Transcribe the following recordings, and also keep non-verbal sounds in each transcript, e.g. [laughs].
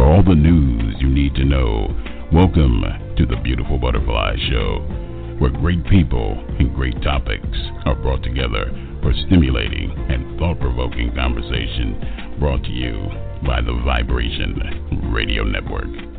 For all the news you need to know, welcome to the Beautiful Butterfly Show, where great people and great topics are brought together for stimulating and thought provoking conversation brought to you by the Vibration Radio Network.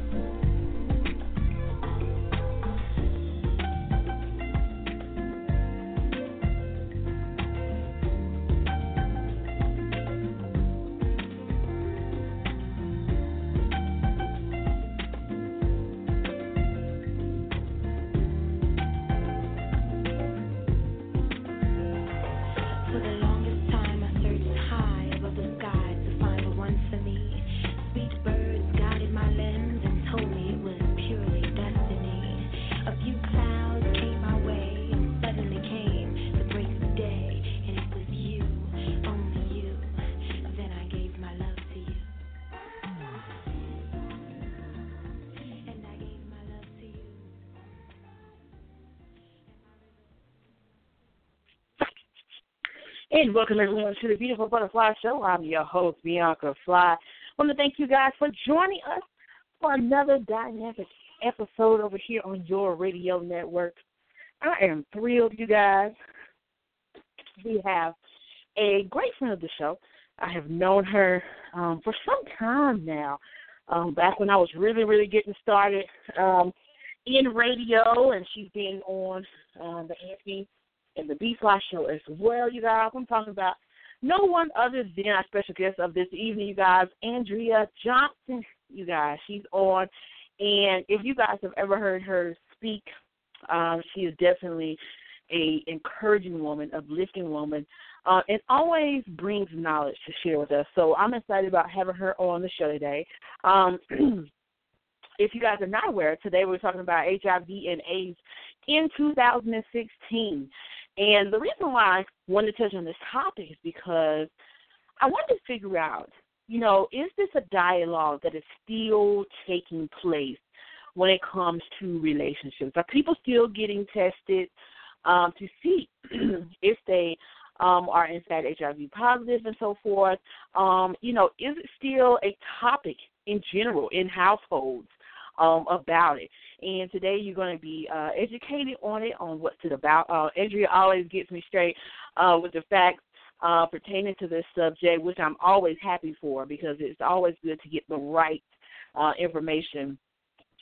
To the Beautiful Butterfly Show. I'm your host, Bianca Fly. I want to thank you guys for joining us for another dynamic episode over here on your radio network. I am thrilled, you guys. We have a great friend of the show. I have known her um, for some time now. Um, back when I was really, really getting started um, in radio, and she's been on uh, the Anthony and the B Fly Show as well, you guys. I'm talking about no one other than our special guest of this evening, you guys, Andrea Johnson, you guys. She's on, and if you guys have ever heard her speak, um, she is definitely a encouraging woman, uplifting woman, uh, and always brings knowledge to share with us. So I'm excited about having her on the show today. Um, [clears throat] if you guys are not aware, today we're talking about HIV and AIDS in 2016. And the reason why I wanted to touch on this topic is because I wanted to figure out, you know, is this a dialogue that is still taking place when it comes to relationships? Are people still getting tested um, to see [clears throat] if they um, are in fact HIV positive and so forth? Um, you know, is it still a topic in general in households um, about it? and today you're going to be uh, educated on it, on what's it about. Uh, Andrea always gets me straight uh, with the facts uh, pertaining to this subject, which I'm always happy for because it's always good to get the right uh, information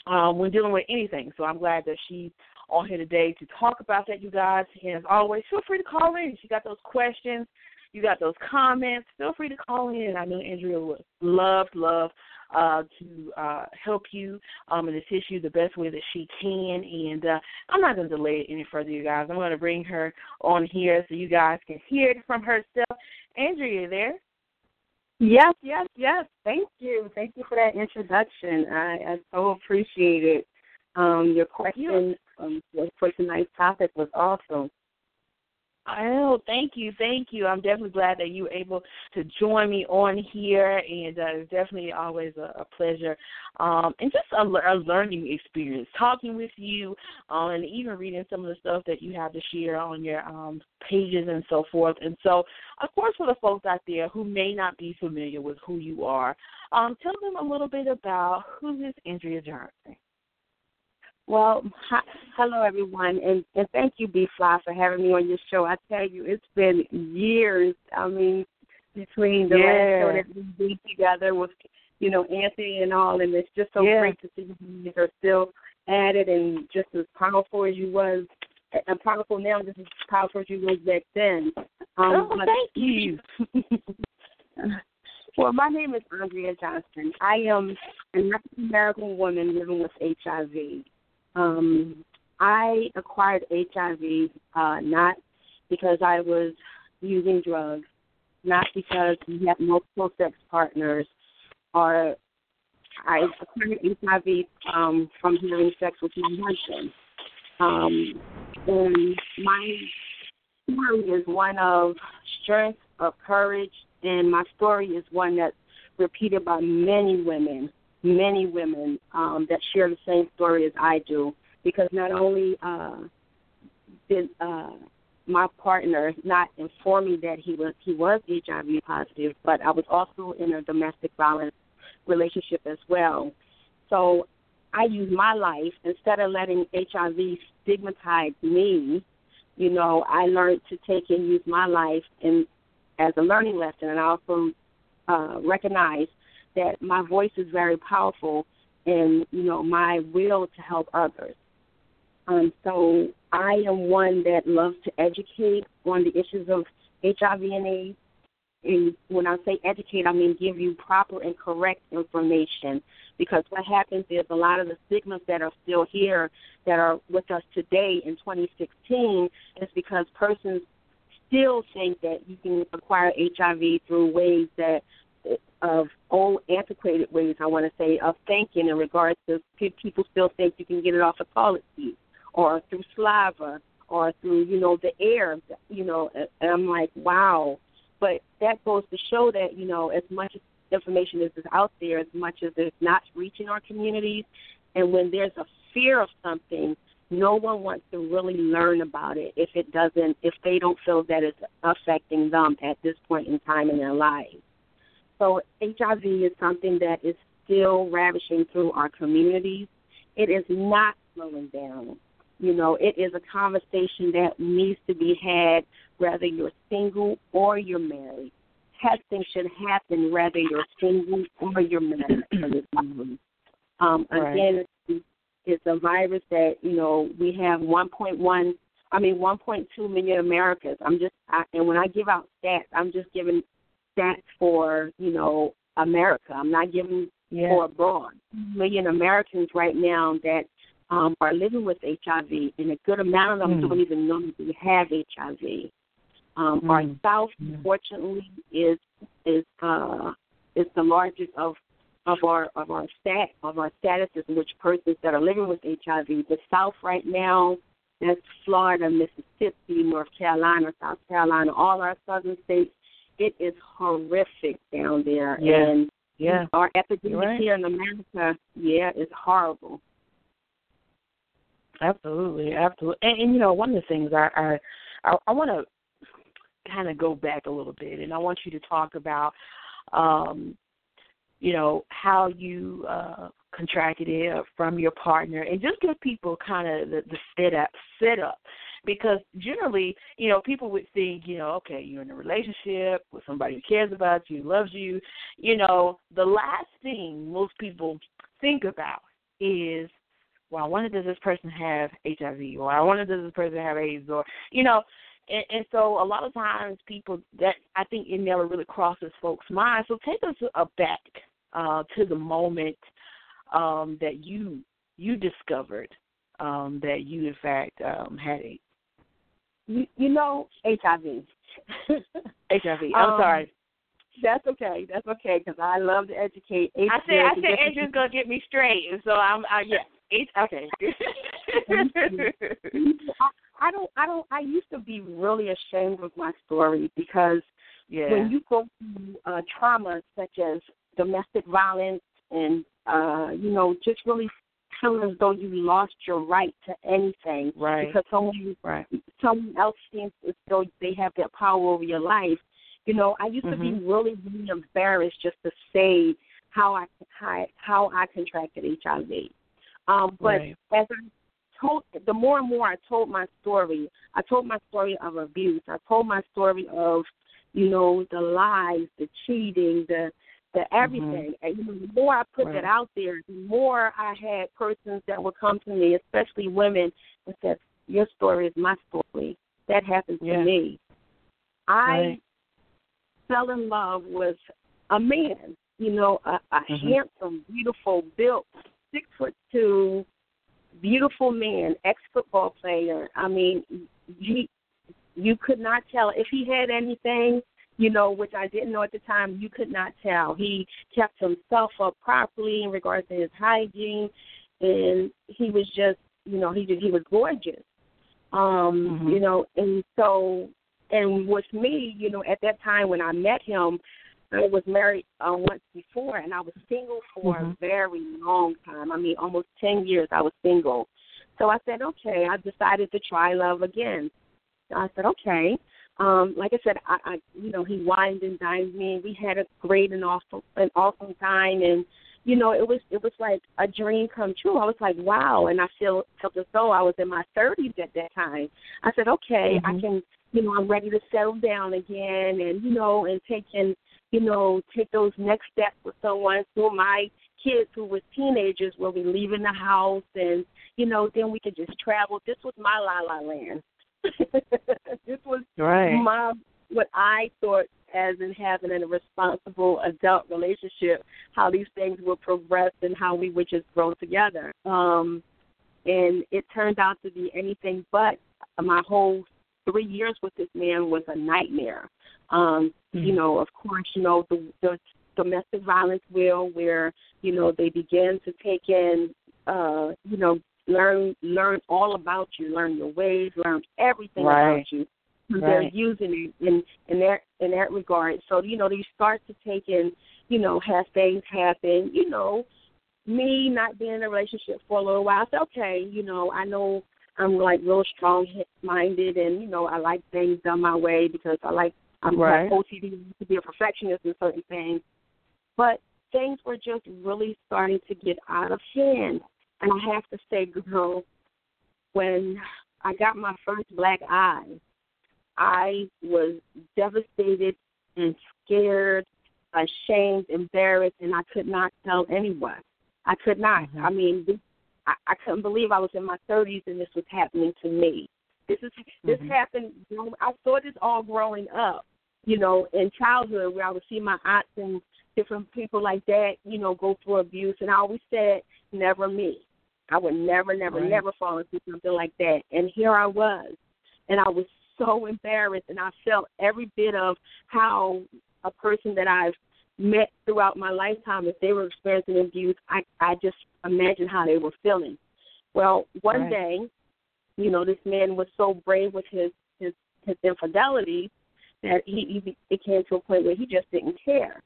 um, when dealing with anything. So I'm glad that she's on here today to talk about that, you guys. And as always, feel free to call in. If you got those questions, you got those comments, feel free to call in. I know Andrea would love, love uh, to uh, help you um, and assist you the best way that she can. And uh, I'm not going to delay it any further, you guys. I'm going to bring her on here so you guys can hear it from herself. Andrea, you there? Yes, yes, yes. Thank you. Thank you for that introduction. I, I so appreciate it. Um, your question um, for tonight's topic was awesome. Oh, thank you, thank you. I'm definitely glad that you were able to join me on here, and uh, it's definitely always a, a pleasure, um, and just a, a learning experience talking with you, um, and even reading some of the stuff that you have to share on your um, pages and so forth. And so, of course, for the folks out there who may not be familiar with who you are, um, tell them a little bit about who is Andrea Johnson. Well, hi, hello everyone, and and thank you, B Fly, for having me on your show. I tell you, it's been years. I mean, between the yeah. last show that we did together with, you know, Anthony and all, and it's just so yeah. great to see you are still at it and just as powerful as you was, and powerful now, just as powerful as you was back then. Um, oh, thank you. [laughs] well, my name is Andrea Johnson. I am an African American woman living with HIV. Um, I acquired HIV uh, not because I was using drugs, not because we had multiple sex partners, or I acquired HIV um, from having sex with my husband. Um, and my story is one of strength, of courage, and my story is one that's repeated by many women many women um, that share the same story as I do, because not only uh, did uh, my partner not inform me that he was he was HIV positive, but I was also in a domestic violence relationship as well. So I used my life instead of letting HIV stigmatize me. You know, I learned to take and use my life in as a learning lesson, and I also uh, recognize that my voice is very powerful, and you know my will to help others. Um, so I am one that loves to educate on the issues of HIV and AIDS. And when I say educate, I mean give you proper and correct information. Because what happens is a lot of the stigmas that are still here, that are with us today in 2016, is because persons still think that you can acquire HIV through ways that of old antiquated ways, I want to say, of thinking in regards to people still think you can get it off a toilet seat or through saliva or through, you know, the air, you know, and I'm like, wow. But that goes to show that, you know, as much information as is out there, as much as it's not reaching our communities, and when there's a fear of something, no one wants to really learn about it if it doesn't, if they don't feel that it's affecting them at this point in time in their lives. So HIV is something that is still ravishing through our communities. It is not slowing down. You know, it is a conversation that needs to be had whether you're single or you're married. Testing should happen whether you're single or you're married [clears throat] Um, right. Again, it's a virus that, you know, we have 1.1, I mean, 1.2 million Americans. I'm just, I, and when I give out stats, I'm just giving stats for, you know, America. I'm not giving yeah. for abroad. Million Americans right now that um, are living with HIV, and a good amount of them mm. don't even know that they have HIV. Um, mm. Our South, yeah. fortunately, is is uh, is the largest of of our of our stat of our statuses in which persons that are living with HIV. The South right now, that's Florida, Mississippi, North Carolina, South Carolina, all our southern states. It is horrific down there, yeah. and yeah, our epidemic right. here in America, yeah, is horrible. Absolutely, absolutely. And, and you know, one of the things I I I, I want to kind of go back a little bit, and I want you to talk about, um, you know, how you uh, contracted it from your partner, and just give people kind of the, the setup setup. Because generally, you know, people would think, you know, okay, you're in a relationship with somebody who cares about you, loves you. You know, the last thing most people think about is well, I wonder does this person have HIV, or I wonder does this person have AIDS, or you know, and, and so a lot of times people that I think it never really crosses folks' minds. So take us back uh, to the moment um, that you you discovered um, that you in fact um, had AIDS. You, you know HIV. HIV. [laughs] I'm um, sorry. That's okay. That's okay because I love to educate. I said I said Andrea's gonna get me straight, and so I'm I, yeah. It's okay. [laughs] I don't. I don't. I used to be really ashamed of my story because yeah. when you go through uh, trauma such as domestic violence and uh, you know just really feeling as though you lost your right to anything right. because someone right. someone else seems as though they have that power over your life. You know, I used mm-hmm. to be mm-hmm. really, really embarrassed just to say how I how, how I contracted HIV. Um, but right. as I told, the more and more I told my story, I told my story of abuse. I told my story of, you know, the lies, the cheating, the the everything. Mm-hmm. And you know, the more I put right. that out there, the more I had persons that would come to me, especially women, and said, "Your story is my story. That happened yeah. to me." I right. fell in love with a man, you know, a, a mm-hmm. handsome, beautiful, built, six foot two, beautiful man, ex football player. I mean, he you could not tell if he had anything, you know, which I didn't know at the time. You could not tell. He kept himself up properly in regards to his hygiene, and he was just, you know, he just, he was gorgeous. Um, mm-hmm. you know, and so and with me, you know, at that time when I met him, I was married uh, once before, and I was single for mm-hmm. a very long time. I mean, almost ten years. I was single. So I said, okay. I decided to try love again. I said, okay. Um, like I said, I, I you know, he wined and dined me. and We had a great and awesome an awesome time and you know, it was it was like a dream come true. I was like, wow, and I feel felt as though I was in my thirties at that time. I said, okay, mm-hmm. I can, you know, I'm ready to settle down again, and you know, and taking, you know, take those next steps with someone. So my kids who were teenagers will be leaving the house, and you know, then we could just travel. This was my la la land. [laughs] this was right. my what I thought as in having a responsible adult relationship, how these things would progress and how we would just grow together. Um, and it turned out to be anything but my whole three years with this man was a nightmare. Um, mm-hmm. You know, of course, you know the, the domestic violence will where you know they begin to take in, uh, you know, learn learn all about you, learn your ways, learn everything right. about you right. they're using it in in that in that regard. So you know, they start to take in, you know, have things happen. You know, me not being in a relationship for a little while. I said, okay, you know, I know I'm like real strong minded, and you know, I like things done my way because I like I'm right. like OCD to be a perfectionist in certain things. But things were just really starting to get out of hand. And I have to say, girl, when I got my first black eye, I was devastated and scared, ashamed, embarrassed, and I could not tell anyone. I could not. Mm-hmm. I mean, I, I couldn't believe I was in my 30s and this was happening to me. This is this mm-hmm. happened. You know, I saw this all growing up. You know, in childhood, where I would see my aunts and different people like that. You know, go through abuse, and I always said, "Never me." I would never, never, right. never fall into something like that. And here I was, and I was so embarrassed, and I felt every bit of how a person that I've met throughout my lifetime, if they were experiencing abuse, I I just imagine how they were feeling. Well, one right. day, you know, this man was so brave with his his his infidelity that he, he it came to a point where he just didn't care.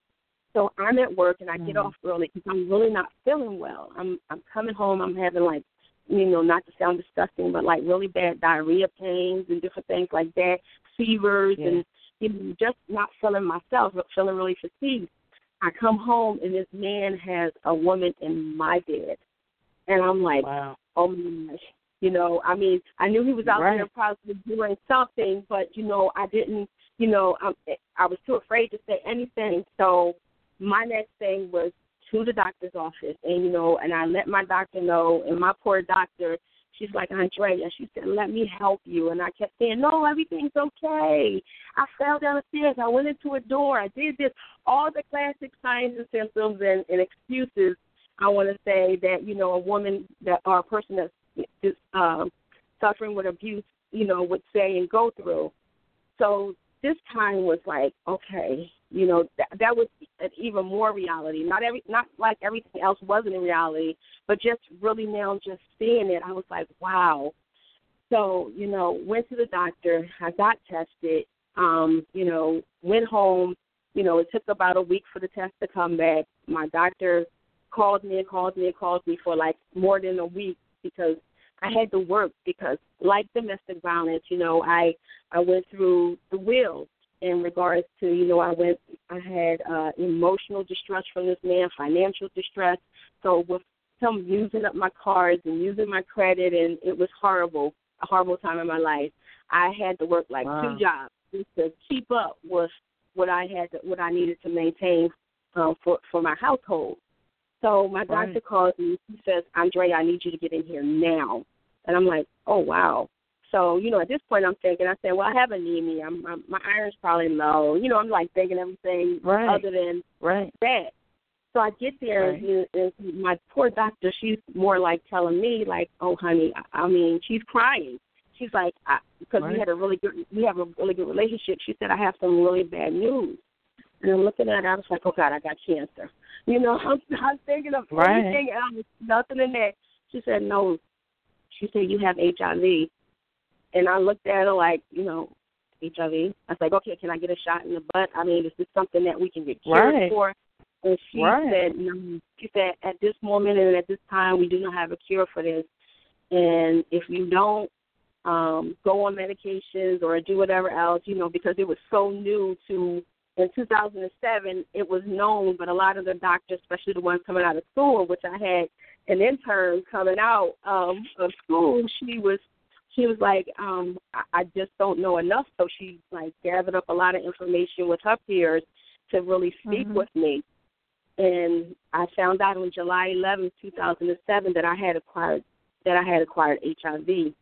So I'm at work and I get mm. off early because I'm really not feeling well. I'm I'm coming home. I'm having like you know, not to sound disgusting, but like really bad diarrhea pains and different things like that, fevers, yeah. and you know, just not feeling myself, but feeling really fatigued. I come home and this man has a woman in my bed, and I'm like, wow. oh my gosh. You know, I mean, I knew he was out right. there probably doing something, but you know, I didn't. You know, I'm, I was too afraid to say anything. So my next thing was to the doctor's office. And you know and I let my doctor know and my poor doctor she's like Andrea she said let me help you. And I kept saying no everything's okay. I fell down the stairs I went into a door. I did this all the classic signs and symptoms and, and excuses. I want to say that you know a woman that or a person that's is, um, suffering with abuse you know would say and go through. So this time was like okay you know that, that was an even more reality. Not every, not like everything else wasn't in reality, but just really now just seeing it, I was like, wow. So you know, went to the doctor. I got tested. Um, you know, went home. You know, it took about a week for the test to come back. My doctor called me and called me and called me for like more than a week because I had to work because like domestic violence, you know, I I went through the wheel in regards to you know I went I had uh, emotional distress from this man, financial distress. So with him using up my cards and using my credit, and it was horrible, a horrible time in my life. I had to work like wow. two jobs just to keep up with what I had, to, what I needed to maintain um, for for my household. So my doctor right. calls me. He says, "Andrea, I need you to get in here now." And I'm like, "Oh wow." So, you know, at this point, I'm thinking, I said, well, I have anemia. I'm, I'm, my iron's probably low. You know, I'm like thinking everything right. other than right. that. So I get there, right. and, and my poor doctor, she's more like telling me, like, oh, honey, I, I mean, she's crying. She's like, I, because right. we had a really good, we have a really good relationship. She said, I have some really bad news. And I'm looking at her, I was like, oh God, I got cancer. You know, [laughs] I'm, I'm thinking of right. everything else, nothing in there. She said, no. She said, you have HIV. And I looked at her like, you know, HIV. I was like, okay, can I get a shot in the butt? I mean, is this something that we can get cured right. for? And she right. said, no. She said, at this moment and at this time, we do not have a cure for this. And if you don't um, go on medications or do whatever else, you know, because it was so new to. In 2007, it was known, but a lot of the doctors, especially the ones coming out of school, which I had an intern coming out um, of school, she was she was like, um, I, I just don't know enough. So she like gathered up a lot of information with her peers to really speak mm-hmm. with me. And I found out on July 11, 2007, that I had acquired that I had acquired HIV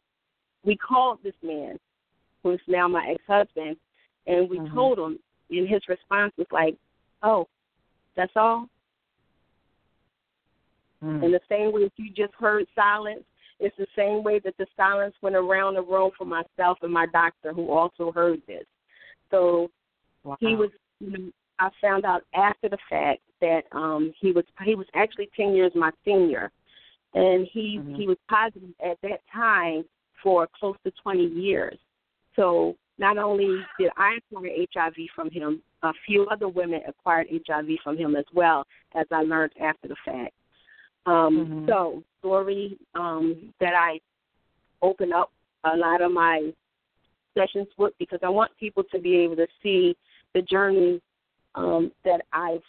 we called this man, who's now my ex husband, and we mm-hmm. told him, and his response was like, "Oh, that's all." Mm. In the same way that you just heard silence, it's the same way that the silence went around the room for myself and my doctor, who also heard this. So wow. he was. You know, I found out after the fact that um he was he was actually ten years my senior, and he mm-hmm. he was positive at that time for close to 20 years. So not only did I acquire HIV from him, a few other women acquired HIV from him as well, as I learned after the fact. Um, mm-hmm. So, story um, that I open up a lot of my sessions with because I want people to be able to see the journey um, that I've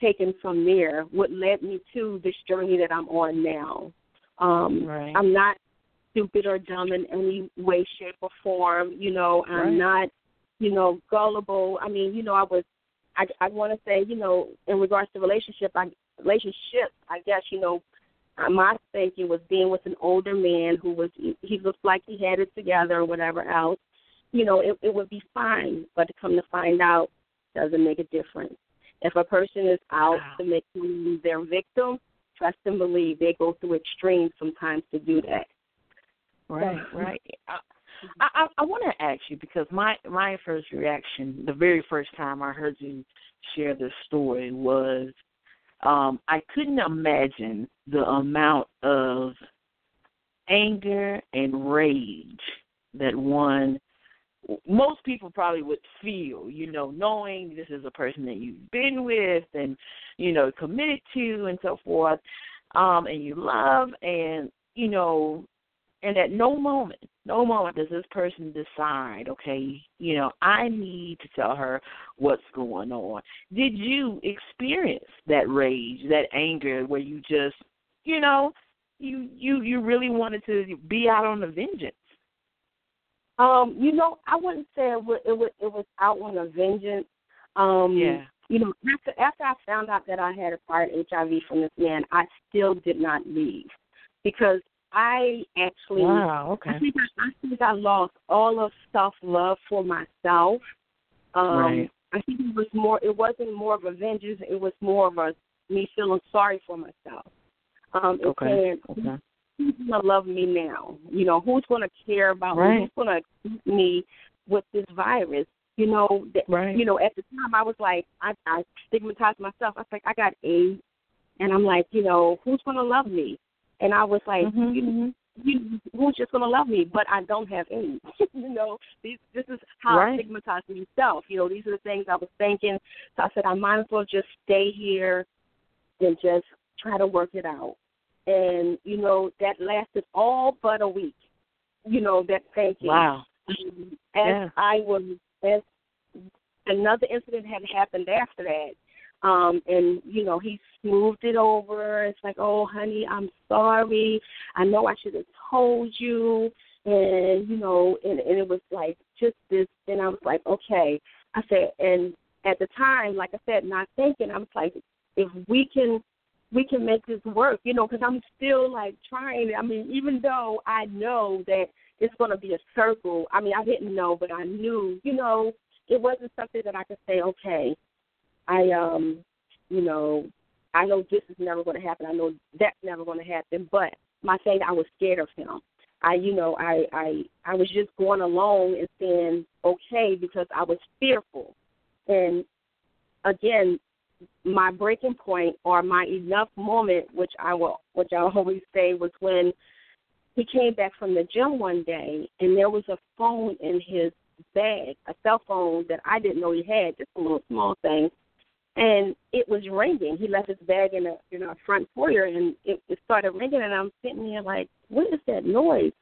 taken from there, what led me to this journey that I'm on now. Um, right. I'm not stupid or dumb in any way, shape, or form. You know, I'm right. not, you know, gullible. I mean, you know, I was. I I want to say, you know, in regards to relationship, I relationship, I guess, you know, my thinking was being with an older man who was he looked like he had it together or whatever else. You know, it it would be fine, but to come to find out, doesn't make a difference. If a person is out wow. to make you their victim, trust and believe they go through extremes sometimes to do that. Right, right. [laughs] I I, I want to ask you because my my first reaction, the very first time I heard you share this story, was um I couldn't imagine the amount of anger and rage that one most people probably would feel, you know, knowing this is a person that you've been with and, you know, committed to and so forth, um, and you love and, you know, and at no moment, no moment does this person decide, okay, you know, I need to tell her what's going on. Did you experience that rage, that anger where you just, you know, you you you really wanted to be out on a vengeance? Um, you know, I wouldn't say it was it was, it was out on a vengeance. Um yeah. You know, after after I found out that I had acquired HIV from this man, I still did not leave because I actually, wow, okay. I think I, I think I lost all of self love for myself. Um, right. I think it was more. It wasn't more of a vengeance. It was more of a me feeling sorry for myself. Um, okay. saying, okay. Who's gonna love me now? You know, who's gonna care about right. me? Who's gonna keep me with this virus? You know, that, right. you know, at the time I was like, I, I stigmatized myself. I was like, I got AIDS, and I'm like, you know, who's gonna love me? And I was like, mm-hmm, you, mm-hmm. you, who's just gonna love me? But I don't have any. [laughs] you know, these, this is how right. I stigmatize myself. You know, these are the things I was thinking. So I said, I might as well just stay here and just try to work it out. And you know, that lasted all but a week. You know, that thinking. Wow. As yeah. I was, as another incident had happened after that, um, and you know, he smoothed it over. It's like, oh, honey, I'm sorry. I know I should have told you. And you know, and, and it was like just this. And I was like, okay. I said, and at the time, like I said, not thinking, I was like, if we can, we can make this work, you know, because I'm still like trying. I mean, even though I know that it's going to be a circle. I mean, I didn't know, but I knew, you know, it wasn't something that I could say, okay, I um, you know, I know this is never going to happen. I know that's never going to happen. But my thing, I was scared of him. I, you know, I, I, I was just going along and saying okay because I was fearful. And again, my breaking point or my enough moment, which I will, which I [laughs] always say, was when he came back from the gym one day and there was a phone in his bag, a cell phone that I didn't know he had, just a little small thing and it was ringing. He left his bag in a in our front foyer, and it, it started ringing. And I'm sitting there like, what is that noise?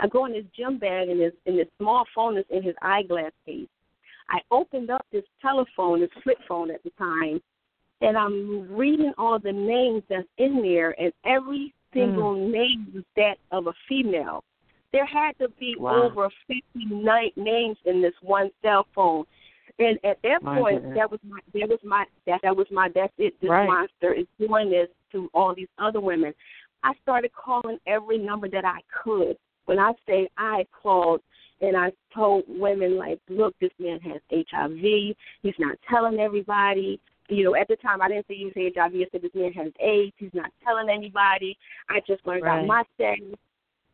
I go in his gym bag and his in this small phone is in his eyeglass case. I opened up this telephone, this flip phone at the time, and I'm reading all the names that's in there, and every single mm. name was that of a female. There had to be wow. over 50 names in this one cell phone. And at that my point, goodness. that was my that was my that that was my that's it. This right. monster is doing this to all these other women. I started calling every number that I could. When I say I called and I told women like, look, this man has HIV. He's not telling everybody. You know, at the time I didn't say he was HIV. I said this man has AIDS. He's not telling anybody. I just learned right. about my status.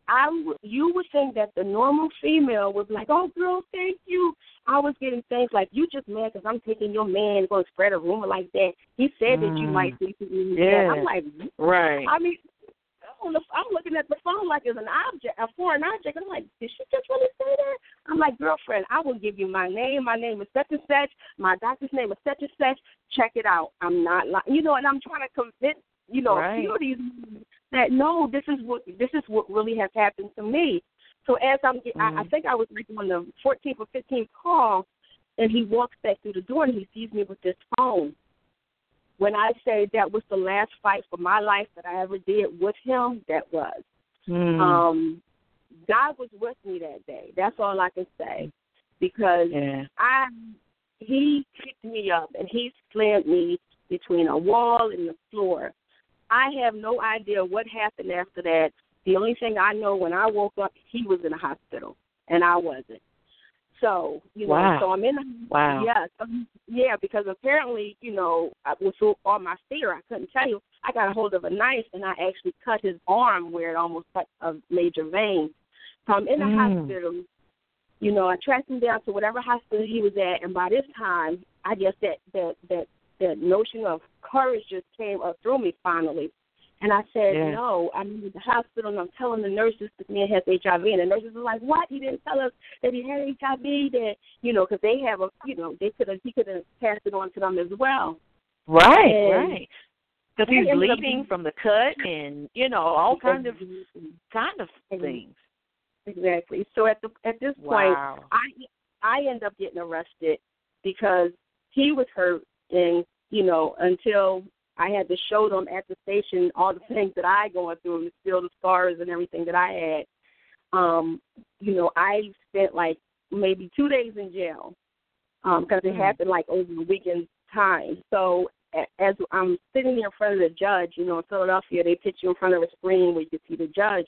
I w- you would think that the normal female would be like, "Oh, girl, thank you." I was getting things like, "You just mad because I'm taking your man going to spread a rumor like that." He said mm. that you might be. Yeah, I'm like, right. I mean, on the, I'm looking at the phone like it's an object, a foreign object. I'm like, did she just really say that? I'm like, girlfriend, I will give you my name. My name is such and such. My doctor's name is such and such. Check it out. I'm not lying. You know, and I'm trying to convince, you know, right. a few of these that no, this is what this is what really has happened to me. So as I'm, mm-hmm. I, I mm-hmm. think I was like on the 14th or 15th call, and he walks back through the door and he sees me with this phone. When I say that was the last fight for my life that I ever did with him, that was. Mm. Um, God was with me that day. That's all I can say, because yeah. I he picked me up and he slammed me between a wall and the floor. I have no idea what happened after that. The only thing I know when I woke up, he was in the hospital and I wasn't. So you know, wow. so I'm in. The, wow. Yeah, yeah, because apparently, you know, I was so my fear, I couldn't tell you. I got a hold of a knife and I actually cut his arm where it almost cut a major vein. So I'm in the mm. hospital. You know, I tracked him down to whatever hospital he was at, and by this time, I guess that that that that notion of courage just came up through me finally. And I said, yeah. no, I'm in the hospital and I'm telling the nurses that man has HIV. And the nurses are like, what? He didn't tell us that he had HIV, that, you know, because they have a, you know, they could have, he could have passed it on to them as well. Right, and right. Because he's bleeding from the cut and, you know, all kind of, kind of things. Exactly. So at the at this wow. point, I I end up getting arrested because he was hurt, and you know, until I had to show them at the station all the [laughs] things that I going through and still the scars and everything that I had. Um, you know, I spent like maybe two days in jail because um, it mm-hmm. happened like over the weekend time. So as I'm sitting here in front of the judge, you know, in Philadelphia, they put you in front of a screen where you can see the judge,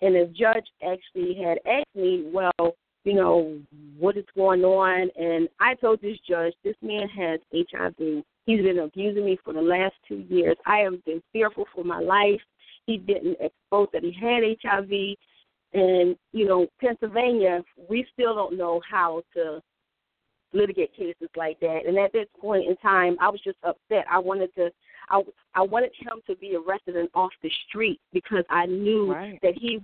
and the judge actually had asked me, well, you know, what is going on? And I told this judge, this man has HIV. He's been abusing me for the last two years. I have been fearful for my life. He didn't expose that he had HIV. And, you know, Pennsylvania, we still don't know how to litigate cases like that. And at this point in time, I was just upset. I wanted to, I, I wanted him to be arrested and off the street because I knew right. that he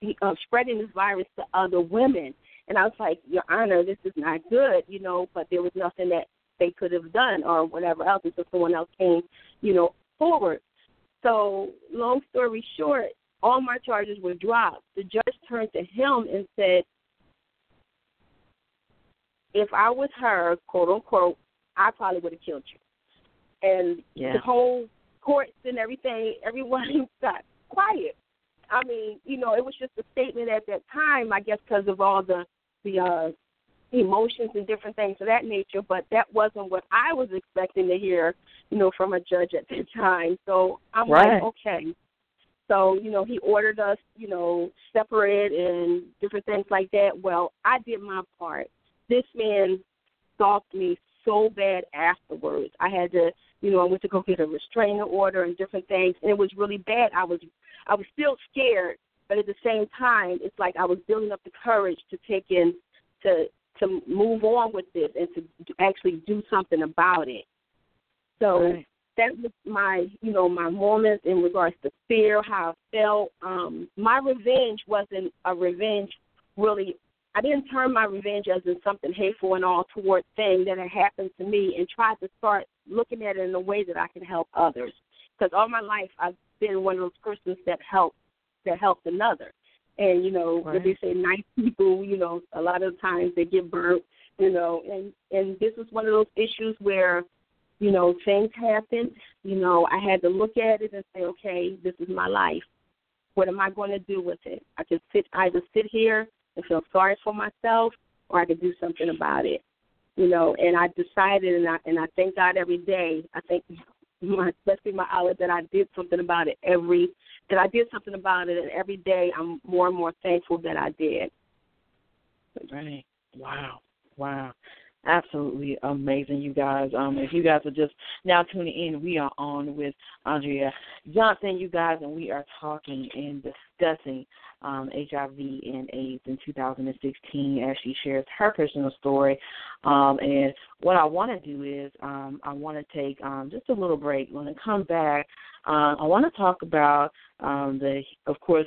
he, uh, spreading this virus to other women. And I was like, Your Honor, this is not good, you know, but there was nothing that they could have done or whatever else until someone else came, you know, forward. So, long story short, all my charges were dropped. The judge turned to him and said, If I was her, quote unquote, I probably would have killed you. And yeah. the whole courts and everything, everyone [laughs] got quiet. I mean, you know, it was just a statement at that time, I guess, because of all the the uh, emotions and different things of that nature. But that wasn't what I was expecting to hear, you know, from a judge at that time. So I'm right. like, okay. So you know, he ordered us, you know, separate and different things like that. Well, I did my part. This man stalked me so bad afterwards. I had to, you know, I went to go get a restraining order and different things, and it was really bad. I was I was still scared, but at the same time, it's like I was building up the courage to take in to to move on with this and to actually do something about it. So right. that was my, you know, my moments in regards to fear, how I felt. Um, my revenge wasn't a revenge really I didn't turn my revenge as in something hateful and all toward thing that had happened to me and tried to start looking at it in a way that I can help others. Because all my life I've been one of those persons that help that helped another. And you know, right. when they say nice people, you know, a lot of times they get burnt. You know, and and this is one of those issues where, you know, things happen. You know, I had to look at it and say, okay, this is my life. What am I going to do with it? I can sit either sit here and feel sorry for myself, or I could do something about it. You know, and I decided, and I and I thank God every day. I thank [laughs] my especially my outlet that I did something about it every that I did something about it, and every day I'm more and more thankful that I did. Right. Wow. Wow. Absolutely amazing, you guys. Um, if you guys are just now tuning in, we are on with Andrea Johnson, you guys, and we are talking and discussing um, HIV and AIDS in 2016 as she shares her personal story. Um, and what I want to do is um, I want to take um, just a little break. When I come back, uh, I want to talk about um, the, of course,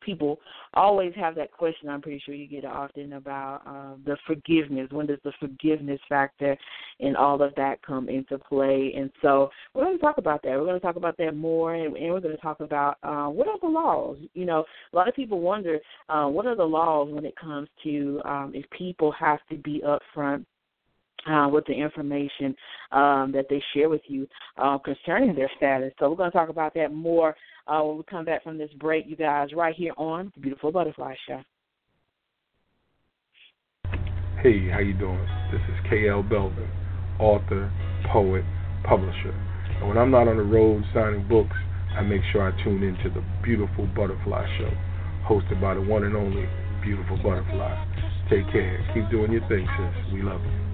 people always have that question. I'm pretty sure you get it often about uh, the forgiveness. When does the forgiveness factor and all of that come into play? And so we're going to talk about that. We're going to talk about that more, and, and we're going to talk about uh, what are the laws. You know, a lot of people wonder uh, what are the laws when it comes to um, if people have to be upfront uh, with the information um, that they share with you uh, concerning their status. So we're going to talk about that more uh, when we come back from this break, you guys, right here on the Beautiful Butterfly Show. Hey, how you doing? This is KL Belvin, author, poet, publisher. And when I'm not on the road signing books, I make sure I tune into the Beautiful Butterfly Show, hosted by the one and only Beautiful Butterfly. Take care. Keep doing your thing, sis. We love you.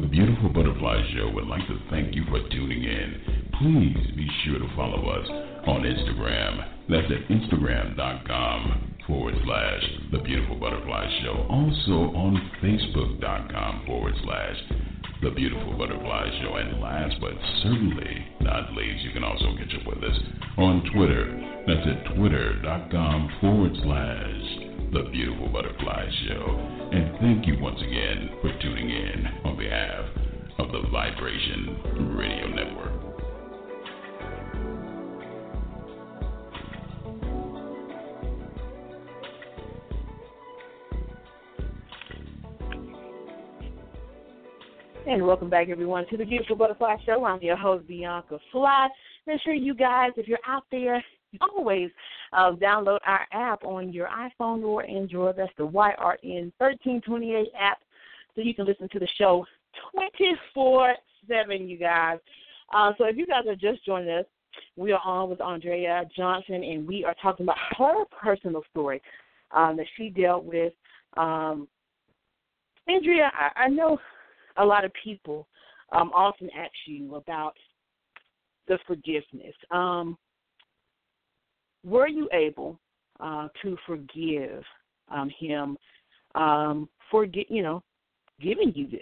The Beautiful Butterfly Show would like to thank you for tuning in. Please be sure to follow us on Instagram. That's at instagram.com forward slash The Beautiful Butterfly Show. Also on facebook.com forward slash The Beautiful Butterfly Show. And last but certainly not least, you can also catch up with us on Twitter. That's at twitter.com forward slash the Beautiful Butterfly Show. And thank you once again for tuning in behalf of the Vibration Radio Network. And welcome back, everyone, to the Beautiful Butterfly Show. I'm your host, Bianca Fly. Make sure you guys, if you're out there always uh, download our app on your iPhone or Android. That's the YRN 1328 app, so you can listen to the show 24 7, you guys. Uh, so if you guys are just joining us, we are on with Andrea Johnson, and we are talking about her personal story um, that she dealt with. Um, Andrea, I, I know a lot of people um, often ask you about the forgiveness. Um, were you able uh, to forgive um, him um, for you know giving you this?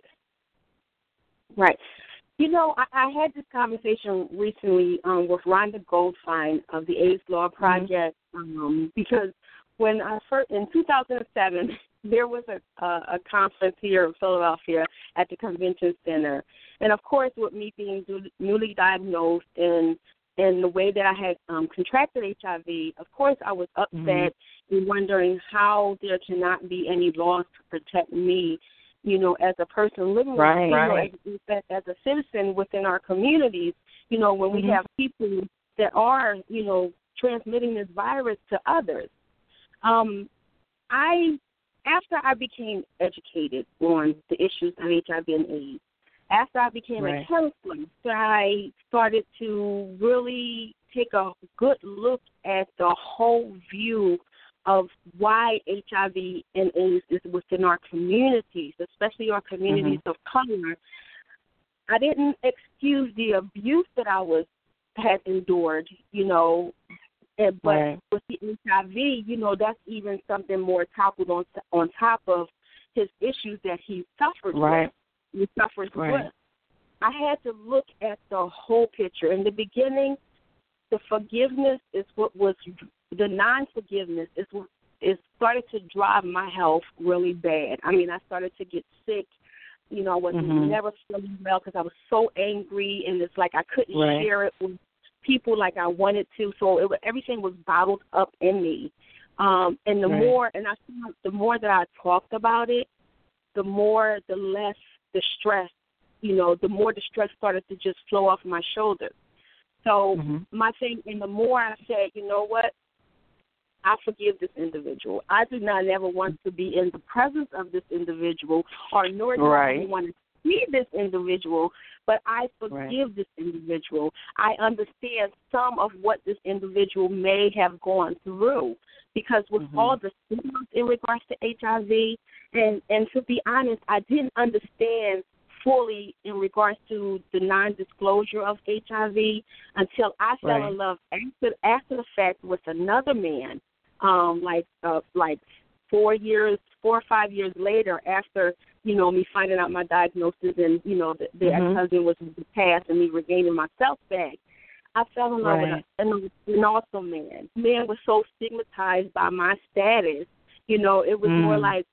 Right. You know, I, I had this conversation recently um, with Ronda Goldfein of the AIDS Law mm-hmm. Project mm-hmm. um, because when I first in 2007 [laughs] there was a, a a conference here in Philadelphia at the convention center, and of course, with me being newly diagnosed and and the way that I had um, contracted HIV, of course, I was upset mm-hmm. and wondering how there cannot be any laws to protect me, you know, as a person living right, right. you know, as, as a citizen within our communities. You know, when mm-hmm. we have people that are, you know, transmitting this virus to others. Um, I, after I became educated on the issues of HIV and AIDS, after I became right. a counselor, I started to really take a good look at the whole view of why HIV and AIDS is within our communities, especially our communities mm-hmm. of color. I didn't excuse the abuse that I was had endured, you know, and, but right. with the HIV, you know, that's even something more toppled on on top of his issues that he suffered right. with we suffered right. with. I had to look at the whole picture. In the beginning, the forgiveness is what was the non-forgiveness is what is started to drive my health really bad. I mean, I started to get sick. You know, I was mm-hmm. never feeling well because I was so angry, and it's like I couldn't right. share it with people like I wanted to. So it everything was bottled up in me. Um, and the right. more, and I the more that I talked about it, the more, the less the stress, you know, the more the stress started to just flow off my shoulders. So mm-hmm. my thing, and the more I said, you know what, I forgive this individual. I do not ever want to be in the presence of this individual, or nor do right. I want to see this individual, but I forgive right. this individual. I understand some of what this individual may have gone through because with mm-hmm. all the stigmas in regards to HIV, and and to be honest, I didn't understand fully in regards to the non-disclosure of HIV until I fell right. in love after after the fact with another man, um, like uh, like four years, four or five years later, after you know me finding out my diagnosis and you know the, the mm-hmm. ex-husband was passed and me regaining myself back. I fell in love right. with an, an awesome man. Man was so stigmatized by my status. You know, it was mm. more like,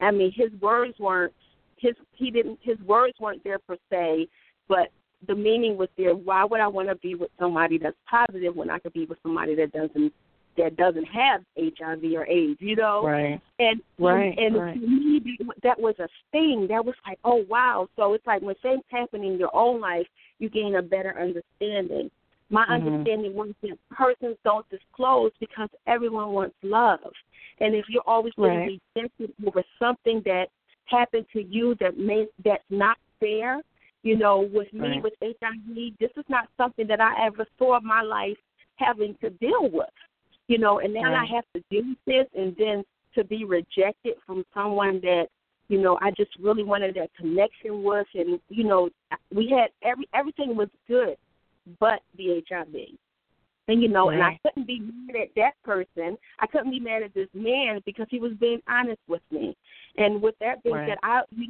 I mean, his words weren't his he didn't his words weren't there per se, but the meaning was there. Why would I want to be with somebody that's positive when I could be with somebody that doesn't that doesn't have HIV or AIDS? You know, right? And right, and, and right. to me, that was a thing. That was like, oh wow. So it's like when things happen in your own life, you gain a better understanding. My mm-hmm. understanding was that persons don't disclose because everyone wants love. And if you're always going to be sensitive over something that happened to you that may that's not fair, you know, with me right. with HIV, this is not something that I ever saw in my life having to deal with. You know, and now right. I have to do this and then to be rejected from someone that you know, I just really wanted that connection with, and you know, we had every everything was good, but the HIV. And you know, right. and I couldn't be mad at that person. I couldn't be mad at this man because he was being honest with me. And with that being right. said, I we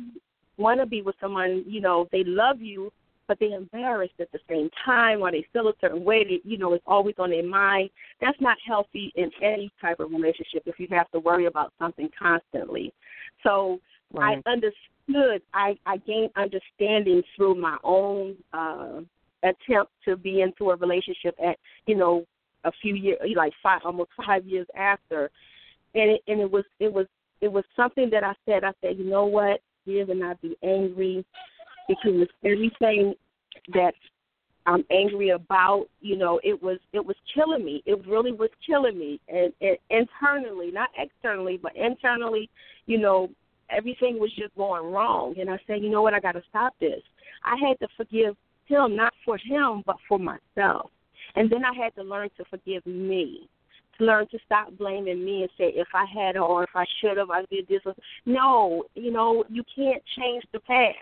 want to be with someone. You know, they love you, but they're embarrassed at the same time, or they feel a certain way. That you know, it's always on their mind. That's not healthy in any type of relationship if you have to worry about something constantly. So right. I understood. I I gained understanding through my own uh attempt to be into a relationship at you know a few years, like five, almost five years after, and it and it was it was it was something that I said. I said, you know what, Give and not be angry because everything that I'm angry about, you know, it was it was killing me. It really was killing me, and, and internally, not externally, but internally, you know, everything was just going wrong. And I said, you know what, I got to stop this. I had to forgive him, not for him, but for myself. And then I had to learn to forgive me, to learn to stop blaming me and say, if I had or if I should have, I did this. Or, No, you know, you can't change the past.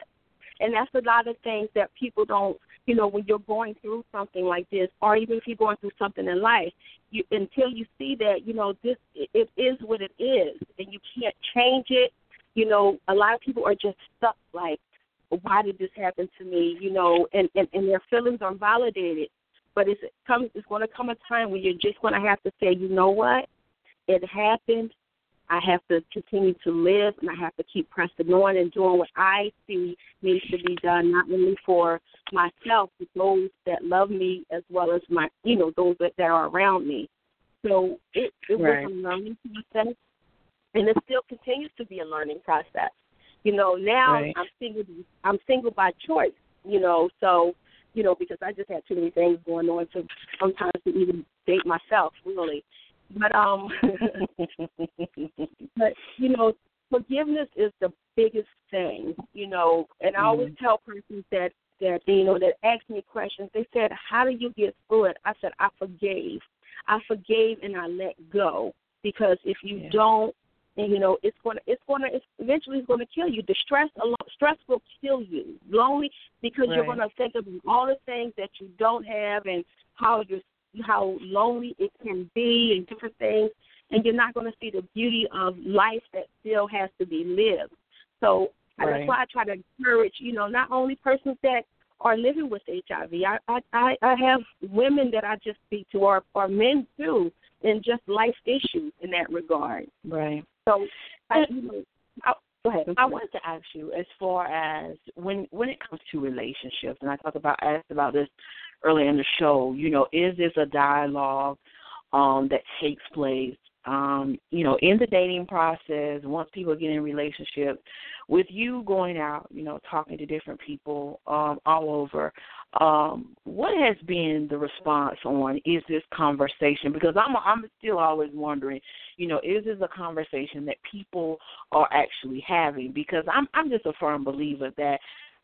And that's a lot of things that people don't, you know, when you're going through something like this, or even if you're going through something in life, you until you see that, you know, this it is what it is, and you can't change it. You know, a lot of people are just stuck like, why did this happen to me? You know, and and, and their feelings are validated. But it's comes it's going to come a time when you're just going to have to say, you know what, it happened. I have to continue to live, and I have to keep pressing on and doing what I see needs to be done, not only for myself, but those that love me as well as my, you know, those that, that are around me. So it, it right. was a learning process, and it still continues to be a learning process. You know, now right. I'm single. I'm single by choice. You know, so you know because I just had too many things going on to sometimes to even date myself really. But um, [laughs] but you know, forgiveness is the biggest thing. You know, and I always mm-hmm. tell persons that that you know that ask me questions. They said, "How do you get through it?" I said, "I forgave. I forgave and I let go." Because if you yeah. don't and you know it's going to it's going to it's eventually it's going to kill you. The stress alone, stress will kill you. Lonely because right. you're going to think of all the things that you don't have and how you're how lonely it can be and different things, and you're not going to see the beauty of life that still has to be lived. So right. that's why I try to encourage you know not only persons that are living with HIV. I I I have women that I just speak to, or or men too, in just life issues in that regard. Right. So, I, I, go ahead. I wanted to ask you as far as when when it comes to relationships, and I talked about asked about this earlier in the show. You know, is this a dialogue um, that takes place? Um, you know, in the dating process, once people get in relationships, with you going out, you know, talking to different people um, all over, um, what has been the response on is this conversation? Because I'm I'm still always wondering, you know, is this a conversation that people are actually having? Because I'm I'm just a firm believer that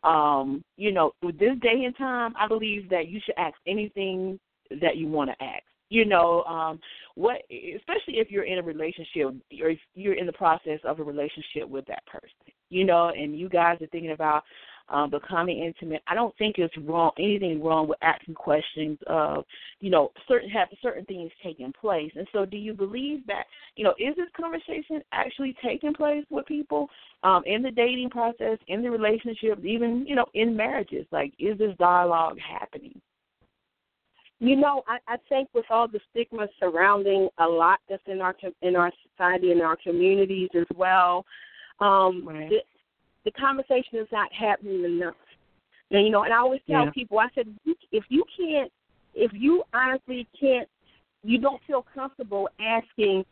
um, you know, with this day and time, I believe that you should ask anything that you want to ask. You know um what especially if you're in a relationship or if you're in the process of a relationship with that person you know and you guys are thinking about um becoming intimate i don't think it's wrong anything wrong with asking questions of you know certain have certain things taking place. And so do you believe that you know is this conversation actually taking place with people um in the dating process in the relationship even you know in marriages? Like is this dialogue happening? You know, I, I think with all the stigma surrounding a lot that's in our in our society and our communities as well, um, right. The conversation is not happening enough. And you know, and I always tell yeah. people, I said, if you can't, if you honestly can't, you don't feel comfortable asking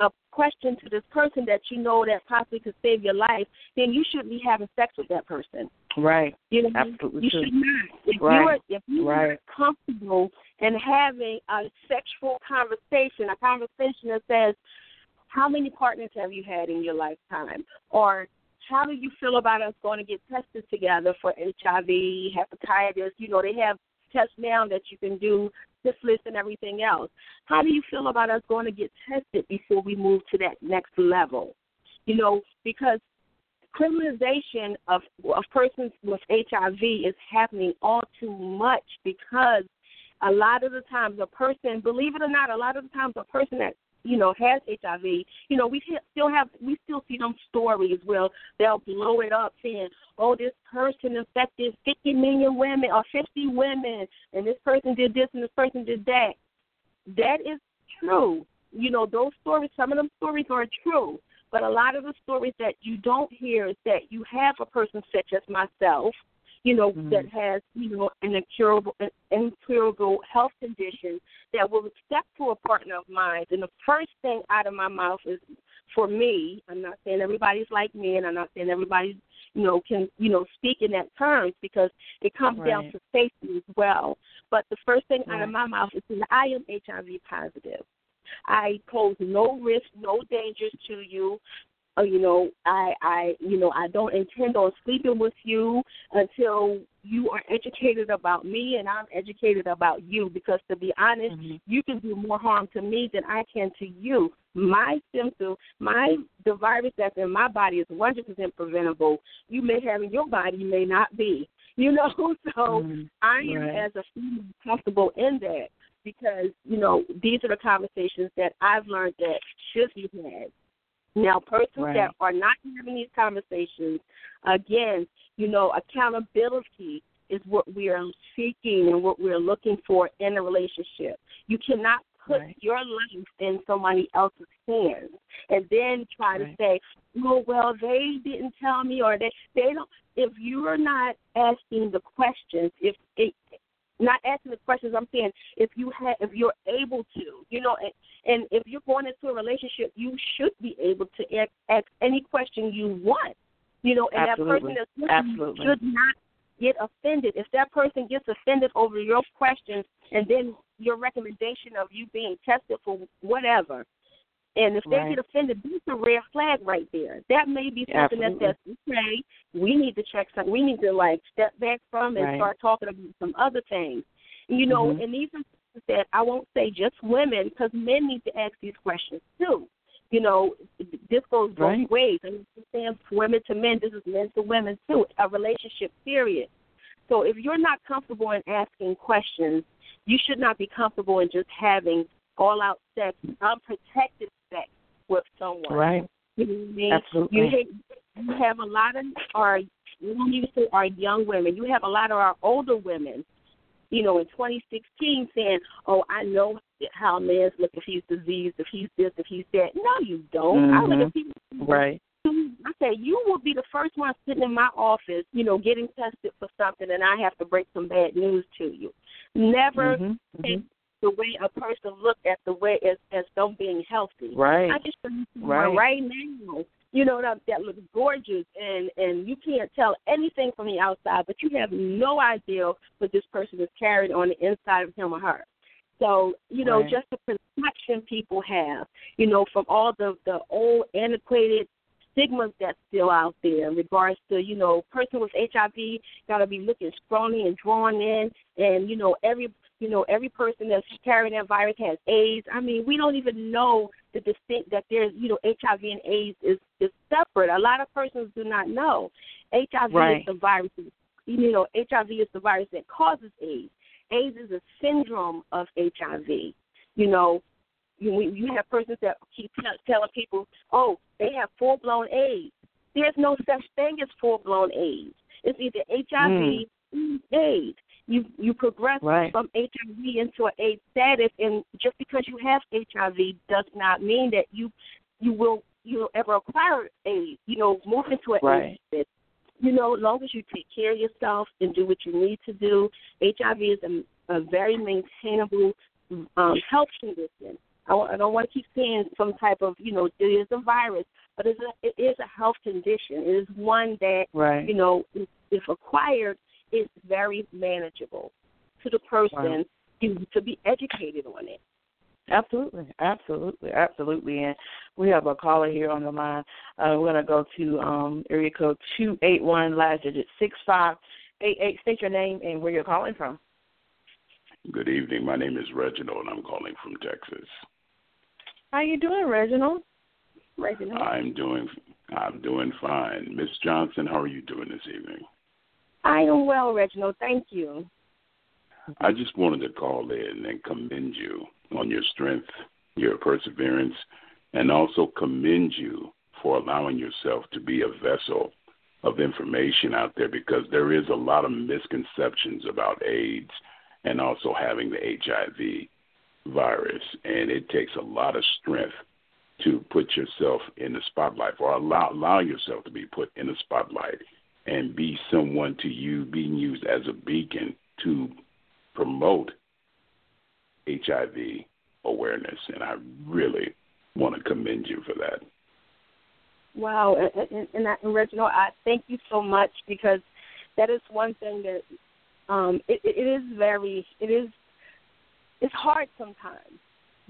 a question to this person that you know that possibly could save your life, then you shouldn't be having sex with that person. Right. You know, Absolutely you true. should not. If right. you're if you're right. comfortable in having a sexual conversation, a conversation that says, How many partners have you had in your lifetime? Or how do you feel about us going to get tested together for HIV, hepatitis? You know, they have tests now that you can do syphilis and everything else. How do you feel about us going to get tested before we move to that next level? You know, because criminalization of of persons with HIV is happening all too much because a lot of the times a person, believe it or not, a lot of the times a person that you know has HIV, you know we still have we still see them stories where they'll blow it up saying, oh this person infected 50 million women or 50 women, and this person did this and this person did that. That is true. You know those stories. Some of them stories are true. But a lot of the stories that you don't hear is that you have a person such as myself you know, mm-hmm. that has, you know, an incurable, an incurable health condition that will step to a partner of mine. And the first thing out of my mouth is, for me, I'm not saying everybody's like me, and I'm not saying everybody, you know, can, you know, speak in that terms because it comes right. down to safety as well. But the first thing right. out of my mouth is that I am HIV positive. I pose no risk, no dangers to you uh, you know, I, I, you know, I don't intend on sleeping with you until you are educated about me and I'm educated about you. Because to be honest, mm-hmm. you can do more harm to me than I can to you. My symptom, my the virus that's in my body is 100% preventable. You may have in your body, you may not be. You know, [laughs] so mm-hmm. I am right. as a female comfortable in that because you know these are the conversations that I've learned that should be had now, persons right. that are not having these conversations, again, you know, accountability is what we are seeking and what we're looking for in a relationship. You cannot put right. your life in somebody else's hands and then try right. to say, "Oh, well, they didn't tell me," or they they don't. If you are not asking the questions, if it, not asking the questions. I'm saying if you have, if you're able to, you know, and, and if you're going into a relationship, you should be able to ask, ask any question you want, you know, and Absolutely. that person Absolutely. should not get offended. If that person gets offended over your questions and then your recommendation of you being tested for whatever, and if they right. get offended, that's a red flag right there. That may be something Absolutely. that says, okay, we need to check something. We need to like step back from and right. start talking about some other things. You know, mm-hmm. and these are things that I won't say just women because men need to ask these questions too. You know, this goes both right. ways. I understand women to men. This is men to women too. A relationship, period. So if you're not comfortable in asking questions, you should not be comfortable in just having all out sex, unprotected with someone. Right. You know I mean? Absolutely. You, you have a lot of our we don't even say our young women. You have a lot of our older women, you know, in 2016 saying, "Oh, I know how a man's look if he's diseased, if he's this, if he's that." No, you don't. Mm-hmm. I look at people. Right. I say you will be the first one sitting in my office, you know, getting tested for something, and I have to break some bad news to you. Never mm-hmm. take the way a person look at the way as as them being healthy. Right. I just right. right now, you know that that looks gorgeous and and you can't tell anything from the outside, but you have no idea what this person is carrying on the inside of him or her. So you know, right. just the perception people have, you know, from all the the old antiquated stigmas that's still out there in regards to, you know, person with HIV gotta be looking scrawny and drawn in and, you know, every you know, every person that's carrying that virus has AIDS. I mean, we don't even know the distinct that there's, you know, HIV and AIDS is is separate. A lot of persons do not know. HIV right. is the virus. You know, HIV is the virus that causes AIDS. AIDS is a syndrome of HIV. You know, you, you have persons that keep telling people, "Oh, they have full blown AIDS." There's no such thing as full blown AIDS. It's either HIV mm. or AIDS you you progress right. from HIV into an AIDS status, and just because you have HIV does not mean that you you will you will ever acquire AIDS. You know, move into an right. AIDS status. You know, as long as you take care of yourself and do what you need to do, HIV is a, a very maintainable um, health condition. I, I don't want to keep saying some type of, you know, it is a virus, but it's a, it is a health condition. It is one that, right. you know, if, if acquired, is very manageable to the person wow. to, to be educated on it. Absolutely, absolutely, absolutely. And we have a caller here on the line. Uh, we're going to go to um, area code 281, last digit 6588. State your name and where you're calling from. Good evening. My name is Reginald, and I'm calling from Texas. How are you doing, Reginald? Reginald. I'm doing I'm doing fine. Miss Johnson, how are you doing this evening? I am well, Reginald. Thank you. I just wanted to call in and commend you on your strength, your perseverance, and also commend you for allowing yourself to be a vessel of information out there because there is a lot of misconceptions about AIDS and also having the HIV virus. And it takes a lot of strength to put yourself in the spotlight or allow, allow yourself to be put in the spotlight and be someone to you being used as a beacon to promote HIV awareness. And I really want to commend you for that. Wow, and, and, and, and Reginald, I thank you so much because that is one thing that um, it, it is very, it is, it's hard sometimes.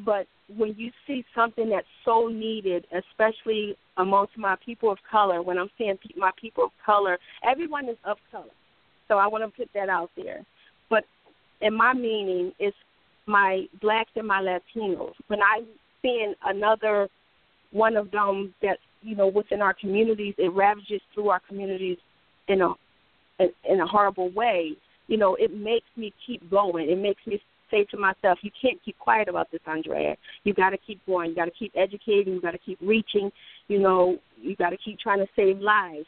But when you see something that's so needed, especially amongst my people of color, when I'm saying my people of color, everyone is of color. So I want to put that out there. But in my meaning, it's my blacks and my Latinos. When I'm seeing another one of them that you know within our communities, it ravages through our communities in a in a horrible way. You know, it makes me keep going. It makes me say to myself, you can't keep quiet about this, Andrea. You got to keep going. You got to keep educating. You got to keep reaching. You know, you got to keep trying to save lives.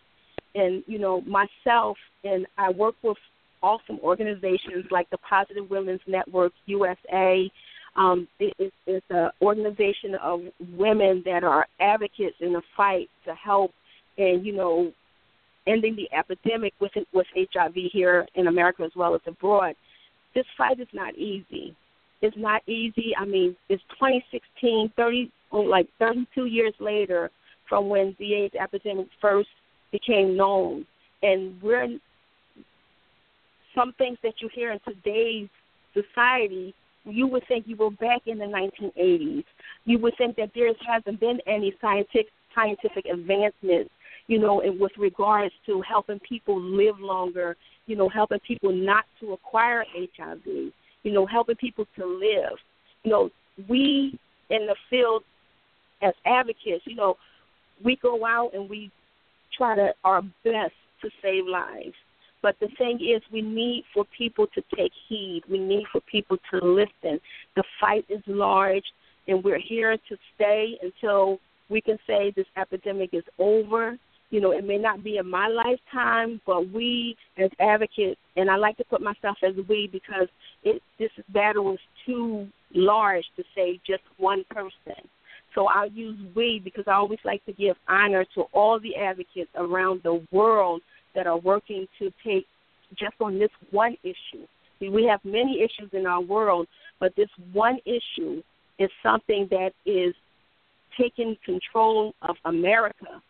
And you know, myself and I work with awesome organizations like the Positive Women's Network USA. Um, it, it, it's an organization of women that are advocates in the fight to help and you know ending the epidemic with with HIV here in America as well as abroad. This fight is not easy. It's not easy. I mean, it's 2016, 30 like 32 years later from when the AIDS epidemic first became known, and we're some things that you hear in today's society, you would think you were back in the 1980s. You would think that there hasn't been any scientific scientific advancements, you know, with regards to helping people live longer, you know, helping people not to acquire HIV, you know, helping people to live. You know, we in the field as advocates, you know, we go out and we try to our best to save lives. But the thing is, we need for people to take heed. We need for people to listen. The fight is large, and we're here to stay until we can say this epidemic is over. You know, it may not be in my lifetime, but we as advocates, and I like to put myself as we because it, this battle is too large to say just one person. So I'll use we because I always like to give honor to all the advocates around the world that are working to take just on this one issue. We have many issues in our world, but this one issue is something that is taking control of America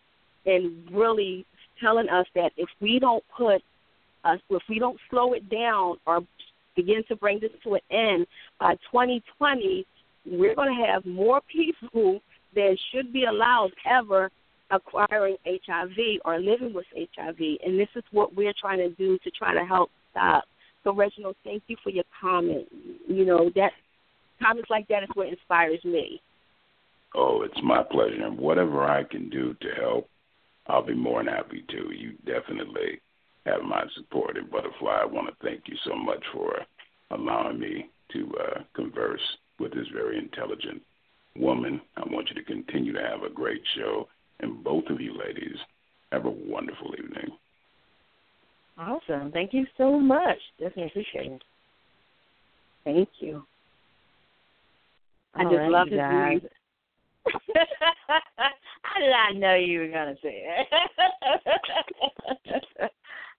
and really telling us that if we don't put us, if we don't slow it down or begin to bring this to an end by 2020, we're going to have more people than should be allowed ever acquiring HIV or living with HIV, and this is what we're trying to do to try to help stop. So, Reginald, thank you for your comment. You know that comments like that is what inspires me. Oh, it's my pleasure, and whatever I can do to help, I'll be more than happy to. You definitely have my support. And Butterfly, I want to thank you so much for allowing me to uh, converse with this very intelligent woman. I want you to continue to have a great show and both of you ladies have a wonderful evening. Awesome. Thank you so much. Definitely appreciate it. Thank you. I All just right, love guys. How did I know you were to say it?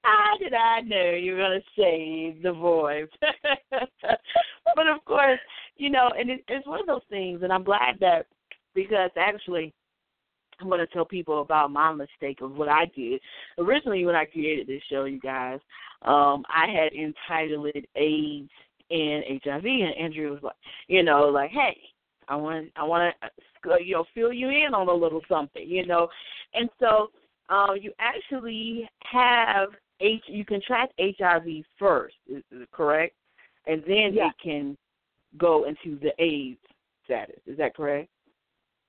How did I know you were to say the voice? but of course, you know, and it, it's one of those things, and I'm glad that because actually I'm going to tell people about my mistake of what I did. Originally, when I created this show, you guys, um, I had entitled it AIDS and HIV, and Andrea was like, you know, like, hey, I want, I want to, uh, you know, fill you in on a little something, you know, and so uh, you actually have H, you can track HIV first, is, is correct, and then yeah. it can go into the AIDS status. Is that correct?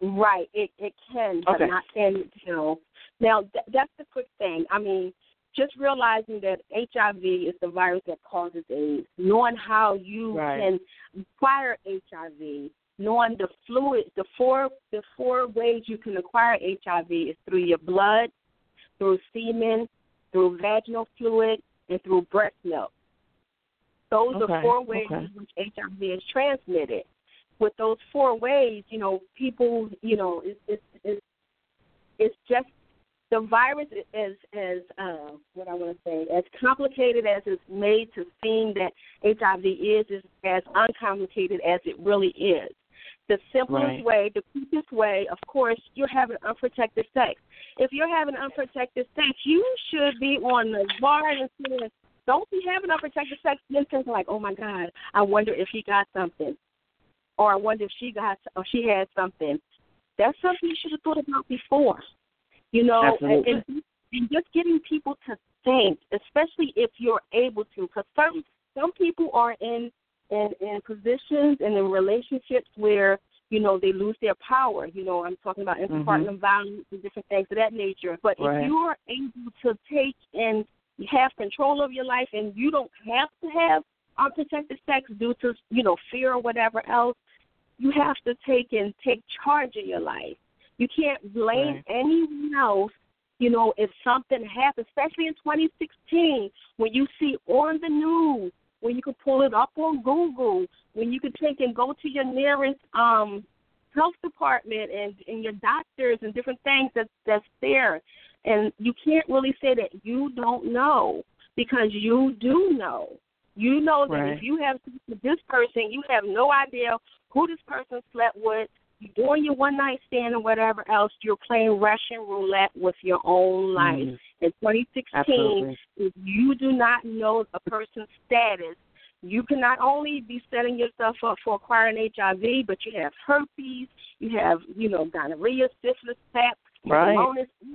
Right, it it can, but okay. not until Now th- that's the quick thing. I mean, just realizing that HIV is the virus that causes AIDS, knowing how you right. can acquire HIV, knowing the fluid, the four the four ways you can acquire HIV is through your blood, through semen, through vaginal fluid, and through breast milk. Those okay. are four ways okay. in which HIV is transmitted. With those four ways, you know, people, you know, it's it's it's, it's just the virus is as uh, what I want to say as complicated as it's made to seem that HIV is is as uncomplicated as it really is. The simplest right. way, the quickest way, of course, you're having unprotected sex. If you're having unprotected sex, you should be on the bar and saying, "Don't be having unprotected sex." Then thinking like, "Oh my God, I wonder if he got something." or I wonder if she got or she had something. That's something you should have thought about before. You know, Absolutely. and, and just getting people to think, especially if you're able to, because some some people are in in in positions and in relationships where you know they lose their power. You know, I'm talking about interpartner mm-hmm. violence and different things of that nature. But right. if you are able to take and have control of your life, and you don't have to have unprotected sex due to you know fear or whatever else, you have to take and take charge of your life. You can't blame right. anyone else. You know, if something happens, especially in 2016, when you see on the news, when you can pull it up on Google, when you can take and go to your nearest um health department and and your doctors and different things that that's there, and you can't really say that you don't know because you do know. You know that right. if you have this person, you have no idea who this person slept with. You're doing your one night stand or whatever else. You're playing Russian roulette with your own life. Mm. In 2016, Absolutely. if you do not know a person's status, you can not only be setting yourself up for acquiring HIV, but you have herpes, you have, you know, gonorrhea, syphilis, staph, right.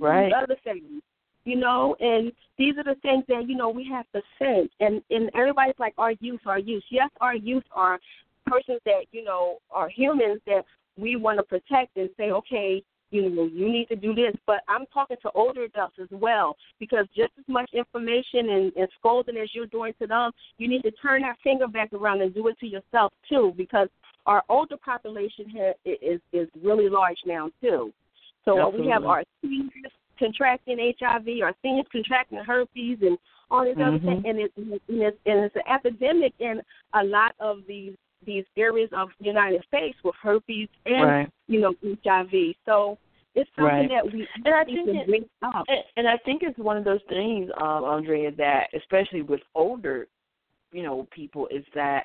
right. other things you know, and these are the things that, you know, we have to think. And and everybody's like, our youth, our youth. Yes, our youth are persons that, you know, are humans that we want to protect and say, okay, you know, you need to do this. But I'm talking to older adults as well, because just as much information and, and scolding as you're doing to them, you need to turn that finger back around and do it to yourself too, because our older population here is is really large now too. So Absolutely. we have our seniors contracting HIV, our seniors contracting herpes, and all these mm-hmm. other things, and, it, and, it's, and it's an epidemic in a lot of these these areas of the United States with herpes and right. you know HIV. So it's something right. that we and I think to it, bring up. And, and I think it's one of those things, um, Andrea, that especially with older, you know, people, is that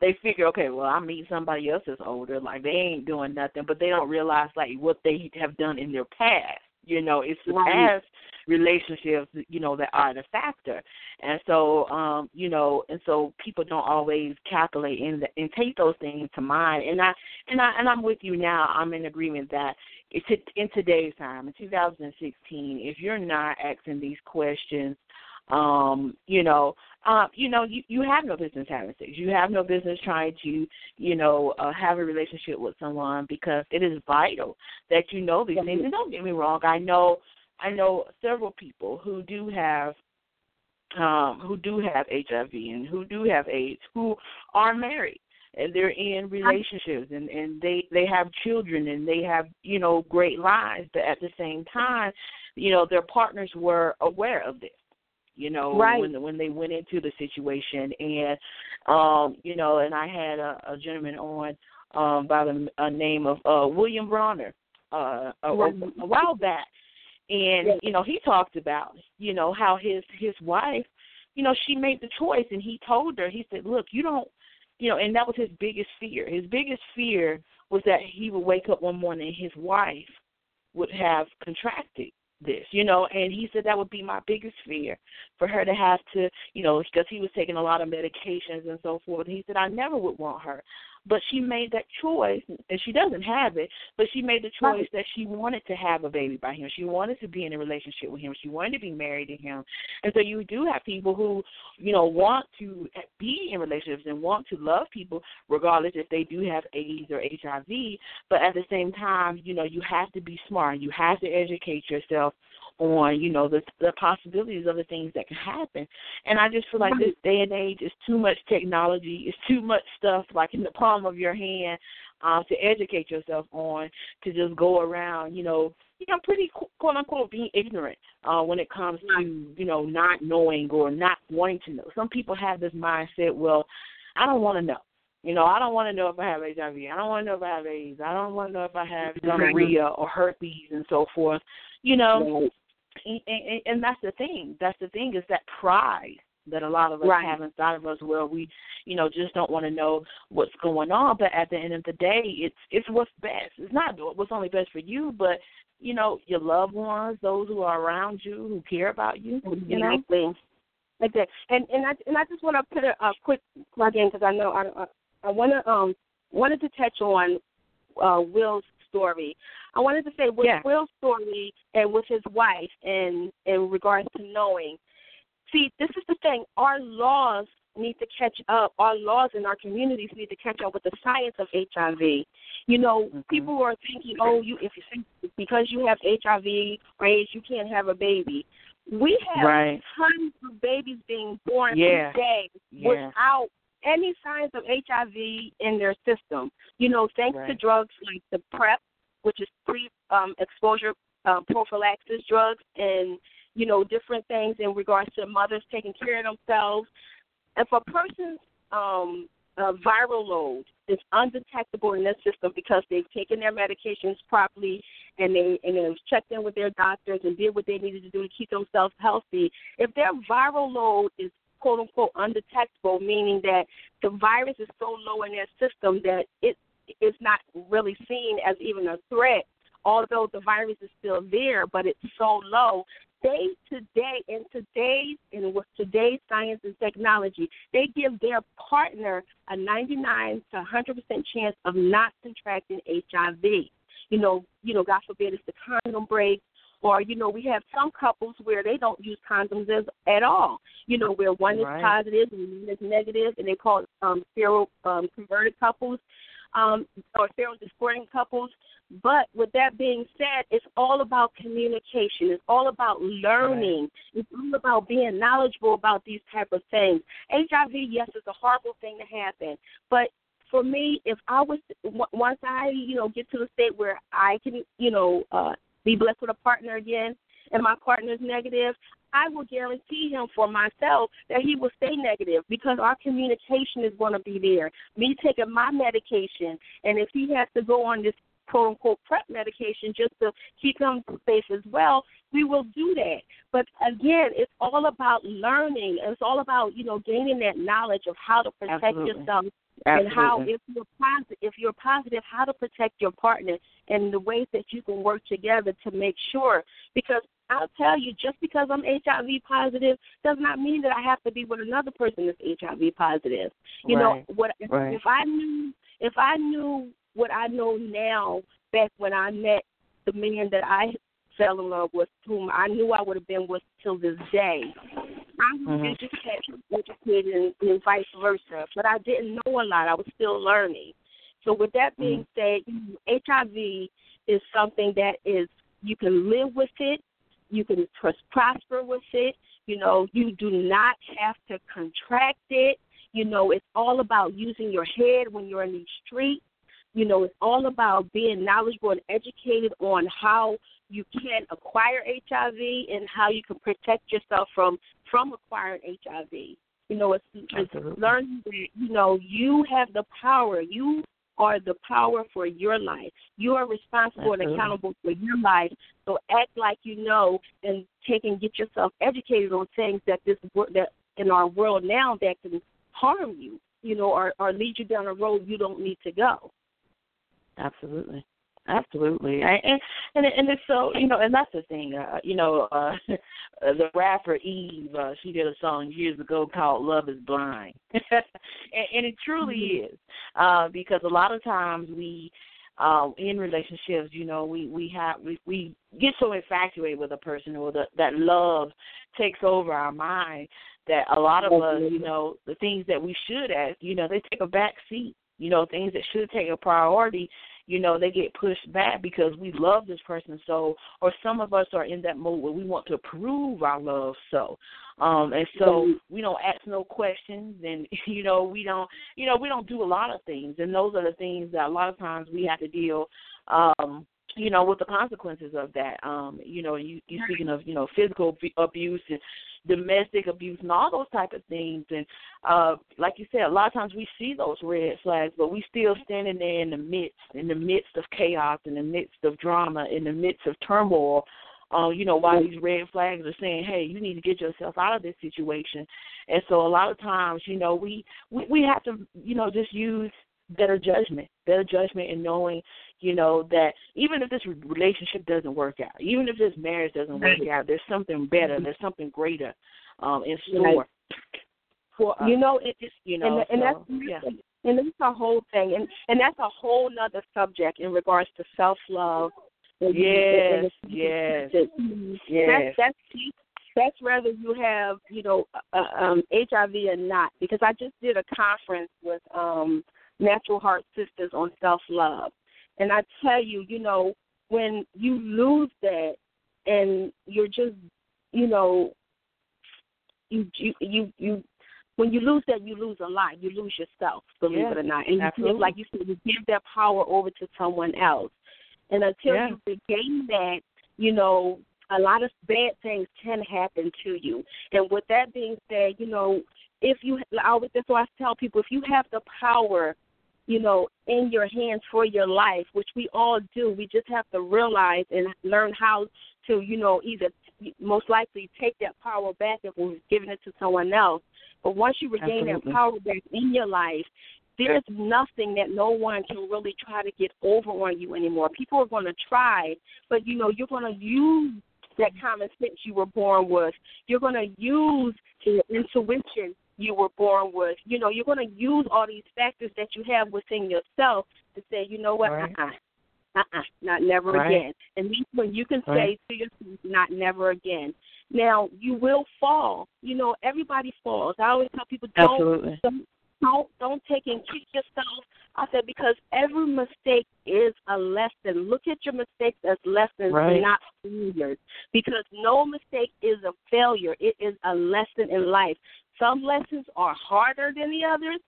they figure, okay, well, I meet somebody else that's older, like they ain't doing nothing, but they don't realize like what they have done in their past. You know, it's the right. past relationships, you know, that are the factor. And so, um, you know, and so people don't always calculate and and take those things to mind. And I and I and I'm with you now. I'm in agreement that it's in today's time, in 2016, if you're not asking these questions, um, you know, uh, you know, you, you have no business having sex. You have no business trying to, you know, uh, have a relationship with someone because it is vital that you know these things. And don't get me wrong, I know, I know several people who do have, um, who do have HIV and who do have AIDS who are married and they're in relationships and and they they have children and they have you know great lives but at the same time you know their partners were aware of this you know right. when when they went into the situation and um you know and I had a, a gentleman on um by the uh, name of uh William Bronner uh a, right. a, a while back and yes. you know he talked about you know how his his wife you know she made the choice and he told her he said look you don't you know, and that was his biggest fear. His biggest fear was that he would wake up one morning and his wife would have contracted this, you know, and he said that would be my biggest fear for her to have to, you know, because he was taking a lot of medications and so forth. He said I never would want her, but she made that choice, and she doesn't have it, but she made the choice that she wanted to have a baby by him. She wanted to be in a relationship with him. She wanted to be married to him, and so you do have people who, you know, want to be in relationships and want to love people, regardless if they do have AIDS or HIV. But at the same time, you know, you have to be smart. You have to educate yourself on you know the the possibilities of the things that can happen and i just feel like this day and age is too much technology it's too much stuff like in the palm of your hand um to educate yourself on to just go around you know you know pretty quote unquote being ignorant uh when it comes to you know not knowing or not wanting to know some people have this mindset well i don't want to know you know, I don't want to know if I have HIV. I don't want to know if I have AIDS. I don't want to know if I have gonorrhea or herpes and so forth. You know, and, and, and that's the thing. That's the thing is that pride that a lot of us right. have inside of us where we, you know, just don't want to know what's going on. But at the end of the day, it's it's what's best. It's not what's only best for you, but you know, your loved ones, those who are around you, who care about you. You know. Exactly. Exactly. And and I and I just want to put a, a quick plug in because I know I I want to um wanted to touch on uh Will's story. I wanted to say with yeah. Will's story and with his wife and in regards to knowing. See, this is the thing. Our laws need to catch up. Our laws in our communities need to catch up with the science of HIV. You know, mm-hmm. people are thinking, oh, you if you think because you have HIV or AIDS, you can't have a baby. We have right. tons of babies being born yeah. today yeah. without any signs of HIV in their system. You know, thanks right. to drugs like the PrEP, which is pre um, exposure um, prophylaxis drugs, and you know different things in regards to mothers taking care of themselves. If a person's um, uh, viral load is undetectable in their system because they've taken their medications properly and they and they've checked in with their doctors and did what they needed to do to keep themselves healthy. If their viral load is quote unquote undetectable, meaning that the virus is so low in their system that it is not really seen as even a threat, although the virus is still there, but it's so low. They today, in today's, and with today's science and technology, they give their partner a 99 to 100 percent chance of not contracting HIV. You know, you know, God forbid, it's the condom break, or you know, we have some couples where they don't use condoms as, at all. You know, where one right. is positive and one is negative, and they call it um, serial um, converted couples um, or serodiscordant couples. But with that being said, it's all about communication. It's all about learning. Right. It's all about being knowledgeable about these type of things. HIV, yes, is a horrible thing to happen, but for me, if I was once I, you know, get to the state where I can, you know, uh, be blessed with a partner again, and my partner is negative, I will guarantee him for myself that he will stay negative because our communication is going to be there. Me taking my medication, and if he has to go on this quote unquote PrEP medication just to keep him safe as well, we will do that. But again, it's all about learning. It's all about you know gaining that knowledge of how to protect Absolutely. yourself Absolutely. and how if you're positive, if you're positive, how to protect your partner and the ways that you can work together to make sure. Because I'll tell you, just because I'm HIV positive does not mean that I have to be with another person that's HIV positive. You right. know, what right. if I knew if I knew what I know now back when I met the man that I fell in love with, whom I knew I would have been with till this day. I was mm-hmm. educated, educated and, and vice versa, but I didn't know a lot. I was still learning. So, with that being mm-hmm. said, HIV is something that is you can live with it, you can prosper with it. You know, you do not have to contract it. You know, it's all about using your head when you're in these streets. You know, it's all about being knowledgeable and educated on how you can acquire HIV and how you can protect yourself from from acquiring HIV. You know, it's, it's learning that you know you have the power. You are the power for your life. You are responsible Absolutely. and uh-huh. accountable for your life. So act like you know and take and get yourself educated on things that this world that in our world now that can harm you. You know, or, or lead you down a road you don't need to go. Absolutely. Absolutely, I, and and and it's so you know, and that's the thing. Uh, you know, uh, [laughs] the rapper Eve, uh, she did a song years ago called "Love Is Blind," [laughs] and, and it truly mm-hmm. is uh, because a lot of times we, uh, in relationships, you know, we we have we, we get so infatuated with a person, or the, that love takes over our mind that a lot of us, you know, the things that we should ask, you know, they take a back seat. You know, things that should take a priority you know, they get pushed back because we love this person so, or some of us are in that mode where we want to prove our love so. Um, and so we don't ask no questions, and [laughs] you know we don't, you know we don't do a lot of things, and those are the things that a lot of times we have to deal um you know, with the consequences of that. Um, you know, you you speaking of, you know, physical abuse and domestic abuse and all those type of things and uh like you said, a lot of times we see those red flags, but we still standing there in the midst in the midst of chaos, in the midst of drama, in the midst of turmoil. Uh, you know, while these red flags are saying, Hey, you need to get yourself out of this situation and so a lot of times, you know, we we, we have to, you know, just use better judgment, better judgment in knowing, you know, that even if this relationship doesn't work out, even if this marriage doesn't work out, there's something better, there's something greater um in store for us. You know, it, it's you know, and, and so, that's yeah. and that's a whole thing, and and that's a whole nother subject in regards to self love. Yes, yes, yes. That's that's that's whether you have you know uh, um HIV or not. Because I just did a conference with um Natural Heart Sisters on self love. And I tell you, you know, when you lose that and you're just, you know, you you you, you when you lose that, you lose a lot. You lose yourself, believe it or not. And absolutely. you like you said, you give that power over to someone else. And until you regain that, you know, a lot of bad things can happen to you. And with that being said, you know, if you, I always, that's why I tell people, if you have the power you know, in your hands for your life, which we all do. We just have to realize and learn how to, you know, either most likely take that power back if we're giving it to someone else. But once you regain Absolutely. that power back in your life, there's nothing that no one can really try to get over on you anymore. People are going to try, but you know, you're going to use that common sense you were born with. You're going to use your intuition you were born with. You know, you're going to use all these factors that you have within yourself to say, you know what, right. uh-uh, uh-uh, not never right. again. And that's when you can right. say to yourself, not never again. Now, you will fall. You know, everybody falls. I always tell people, don't, Absolutely. don't, don't, don't take and kick yourself. I said, because every mistake is a lesson. Look at your mistakes as lessons, right. not failures. Because no mistake is a failure. It is a lesson in life. Some lessons are harder than the others,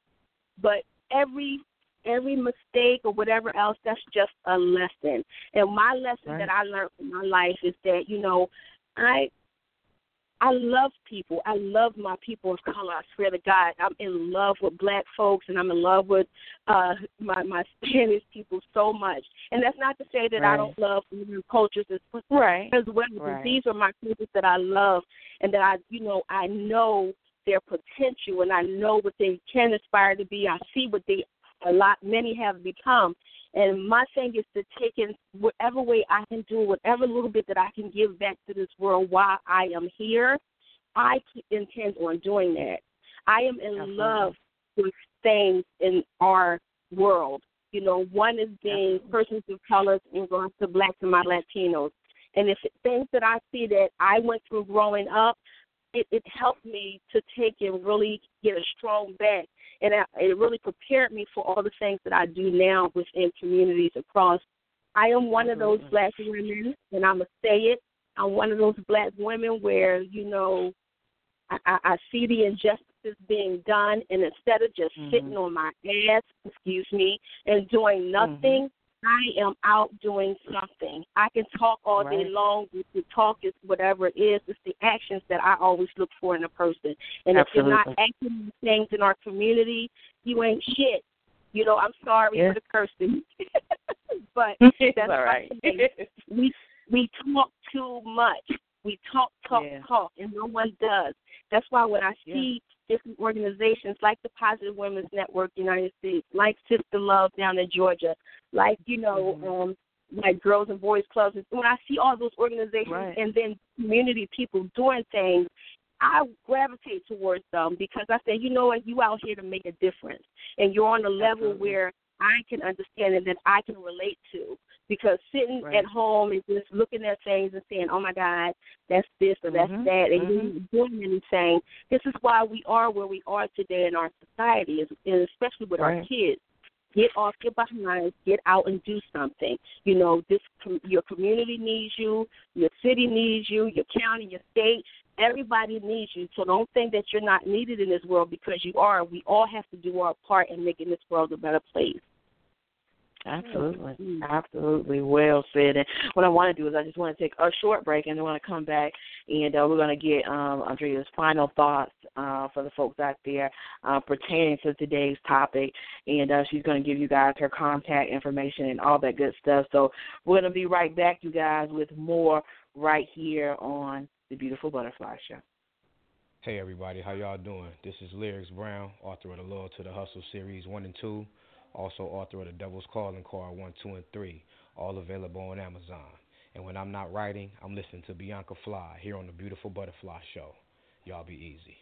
but every every mistake or whatever else, that's just a lesson. And my lesson right. that I learned from my life is that, you know, I I love people. I love my people of color. I swear to God, I'm in love with black folks, and I'm in love with uh my my [laughs] Spanish people so much. And that's not to say that right. I don't love other cultures as, right. as well. Right. These are my cultures that I love, and that I, you know, I know their potential and I know what they can aspire to be. I see what they a lot many have become. And my thing is to take in whatever way I can do, whatever little bit that I can give back to this world while I am here. I intend on doing that. I am in Absolutely. love with things in our world. You know, one is being Absolutely. persons of color in regards to blacks and my Latinos. And if things that I see that I went through growing up, it, it helped me to take and really get a strong back. And I, it really prepared me for all the things that I do now within communities across. I am one of those black women, and I'm going to say it. I'm one of those black women where, you know, I, I, I see the injustices being done, and instead of just mm-hmm. sitting on my ass, excuse me, and doing nothing, I am out doing something. I can talk all right. day long. The talk is whatever it is. It's the actions that I always look for in a person. And Absolutely. if you're not acting things in our community, you ain't shit. You know, I'm sorry yeah. for the cursing, [laughs] but [laughs] that's that's all right. we we talk too much. We talk, talk, Yeah. talk, and no one does. That's why when I see different organizations like the Positive Women's Network United States, like Sister Love down in Georgia, like, you know, Mhm. um, like Girls and Boys Clubs, and when I see all those organizations Right. and then community people doing things, I gravitate towards them because I say, you know what, you out here to make a difference, and you're on a level Absolutely. where I can understand and that I can relate to. Because sitting Right. at home and just looking at things and saying, "Oh my God, that's this or that's Mhm, that," and mhm. you doing anything. This is why we are where we are today in our society, and especially with our kids. get off your behind, get out and do something. You know, this your community needs you, your city needs you, your county, your state. Everybody needs you. So don't think that you're not needed in this world because you are. We all have to do our part in making this world a better place. Absolutely, mm-hmm. absolutely. Well said. And what I want to do is I just want to take a short break, and then want to come back, and uh, we're going to get um, Andrea's final thoughts uh, for the folks out there uh, pertaining to today's topic, and uh, she's going to give you guys her contact information and all that good stuff. So we're going to be right back, you guys, with more right here on the Beautiful Butterfly Show. Hey everybody, how y'all doing? This is Lyrics Brown, author of the Loyal to the Hustle series one and two also author of The Devil's Calling Card 1, 2, and 3, all available on Amazon. And when I'm not writing, I'm listening to Bianca Fly here on The Beautiful Butterfly Show. Y'all be easy.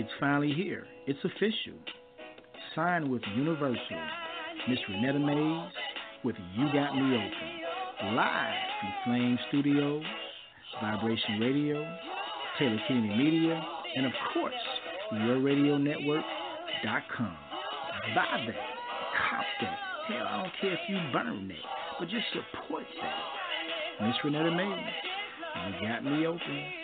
It's finally here. It's official. Signed with Universal. Miss Renetta Mays with You Got Me Open. Live from Flame Studios, Vibration Radio, Taylor Kennedy Media, and of course, YourRadioNetwork.com. Buy that. Cop that. Hell, I don't care if you burn that, but just support that. Miss Renetta Mays, you got me open.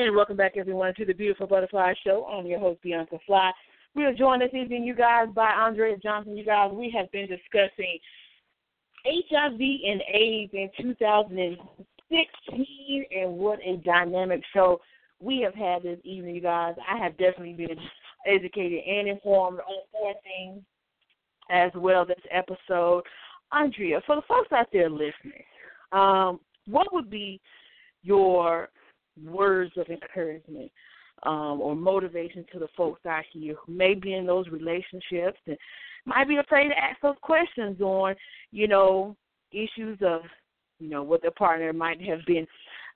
And welcome back, everyone, to the Beautiful Butterfly Show. I'm your host, Bianca Fly. We are joined this evening, you guys, by Andrea Johnson. You guys, we have been discussing HIV and AIDS in 2016 and what a dynamic show we have had this evening, you guys. I have definitely been educated and informed on four things as well this episode. Andrea, for the folks out there listening, um, what would be your words of encouragement um, or motivation to the folks out here who may be in those relationships and might be afraid to ask those questions on, you know, issues of, you know, what their partner might have been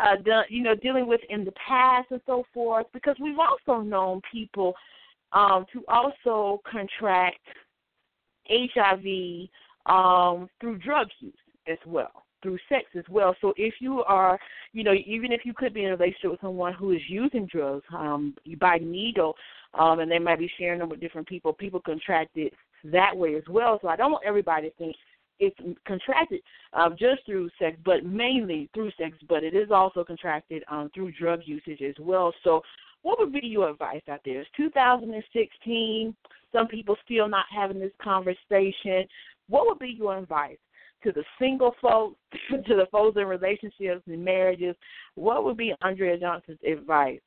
uh, done, you know, dealing with in the past and so forth. Because we've also known people um, to also contract HIV um, through drug use as well through sex as well. So if you are, you know, even if you could be in a relationship with someone who is using drugs, um, you buy needle, um, and they might be sharing them with different people. People contract it that way as well. So I don't want everybody to think it's contracted um, just through sex, but mainly through sex. But it is also contracted um, through drug usage as well. So what would be your advice out there? It's 2016. Some people still not having this conversation. What would be your advice to the single folks, [laughs] to the folks in relationships and marriages, what would be Andrea Johnson's advice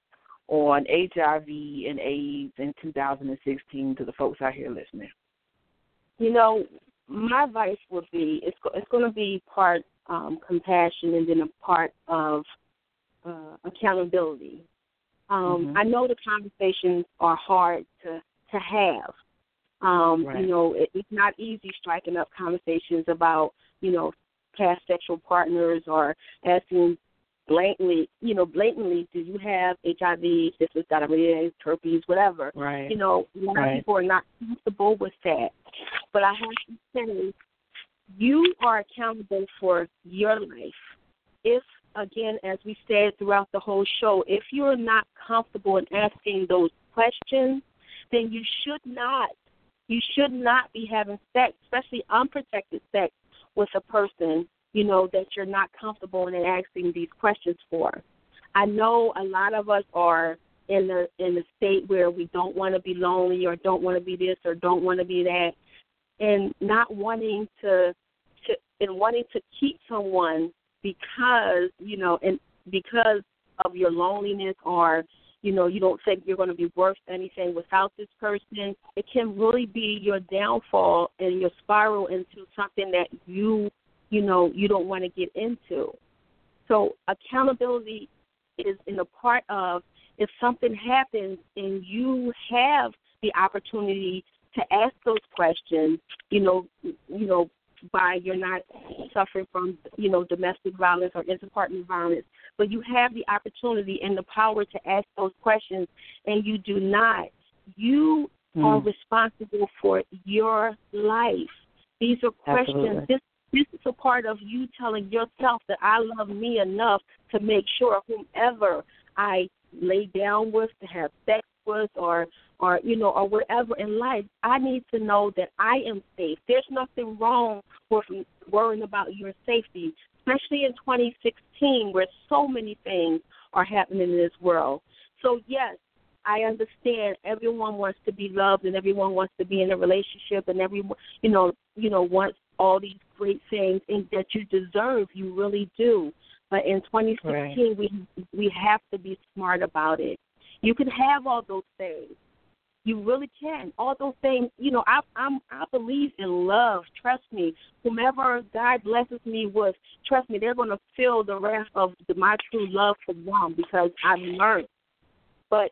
on HIV and AIDS in 2016 to the folks out here listening? You know, my advice would be it's it's going to be part um, compassion and then a part of uh, accountability. Um, mm-hmm. I know the conversations are hard to to have. Um, right. You know, it, it's not easy striking up conversations about you know, past sexual partners or asking blatantly, you know, blatantly, do you have HIV, syphilis, gonorrhea, herpes, whatever? Right. You know, a lot of people are not comfortable with that. But I have to say, you are accountable for your life. If, again, as we said throughout the whole show, if you're not comfortable in asking those questions, then you should not. You should not be having sex, especially unprotected sex, with a person, you know, that you're not comfortable in asking these questions for. I know a lot of us are in the in the state where we don't want to be lonely or don't want to be this or don't want to be that and not wanting to to and wanting to keep someone because, you know, and because of your loneliness or you know you don't think you're going to be worth anything without this person. It can really be your downfall and your spiral into something that you you know you don't want to get into. So accountability is in a part of if something happens and you have the opportunity to ask those questions you know you know by you're not suffering from you know domestic violence or interpartner violence but you have the opportunity and the power to ask those questions, and you do not. You mm. are responsible for your life. These are questions. This this is a part of you telling yourself that I love me enough to make sure whomever I lay down with, to have sex or or you know, or whatever in life, I need to know that I am safe. There's nothing wrong with worrying about your safety especially in 2016 where so many things are happening in this world. So, yes, I understand everyone wants to be loved and everyone wants to be in a relationship and everyone, you know, you know, wants all these great things and that you deserve. You really do. But in 2016, right. we we have to be smart about it. You can have all those things. You really can. All those things, you know, I I'm I believe in love. Trust me. Whomever God blesses me with, trust me, they're gonna feel the rest of my true love for them because I've learned. But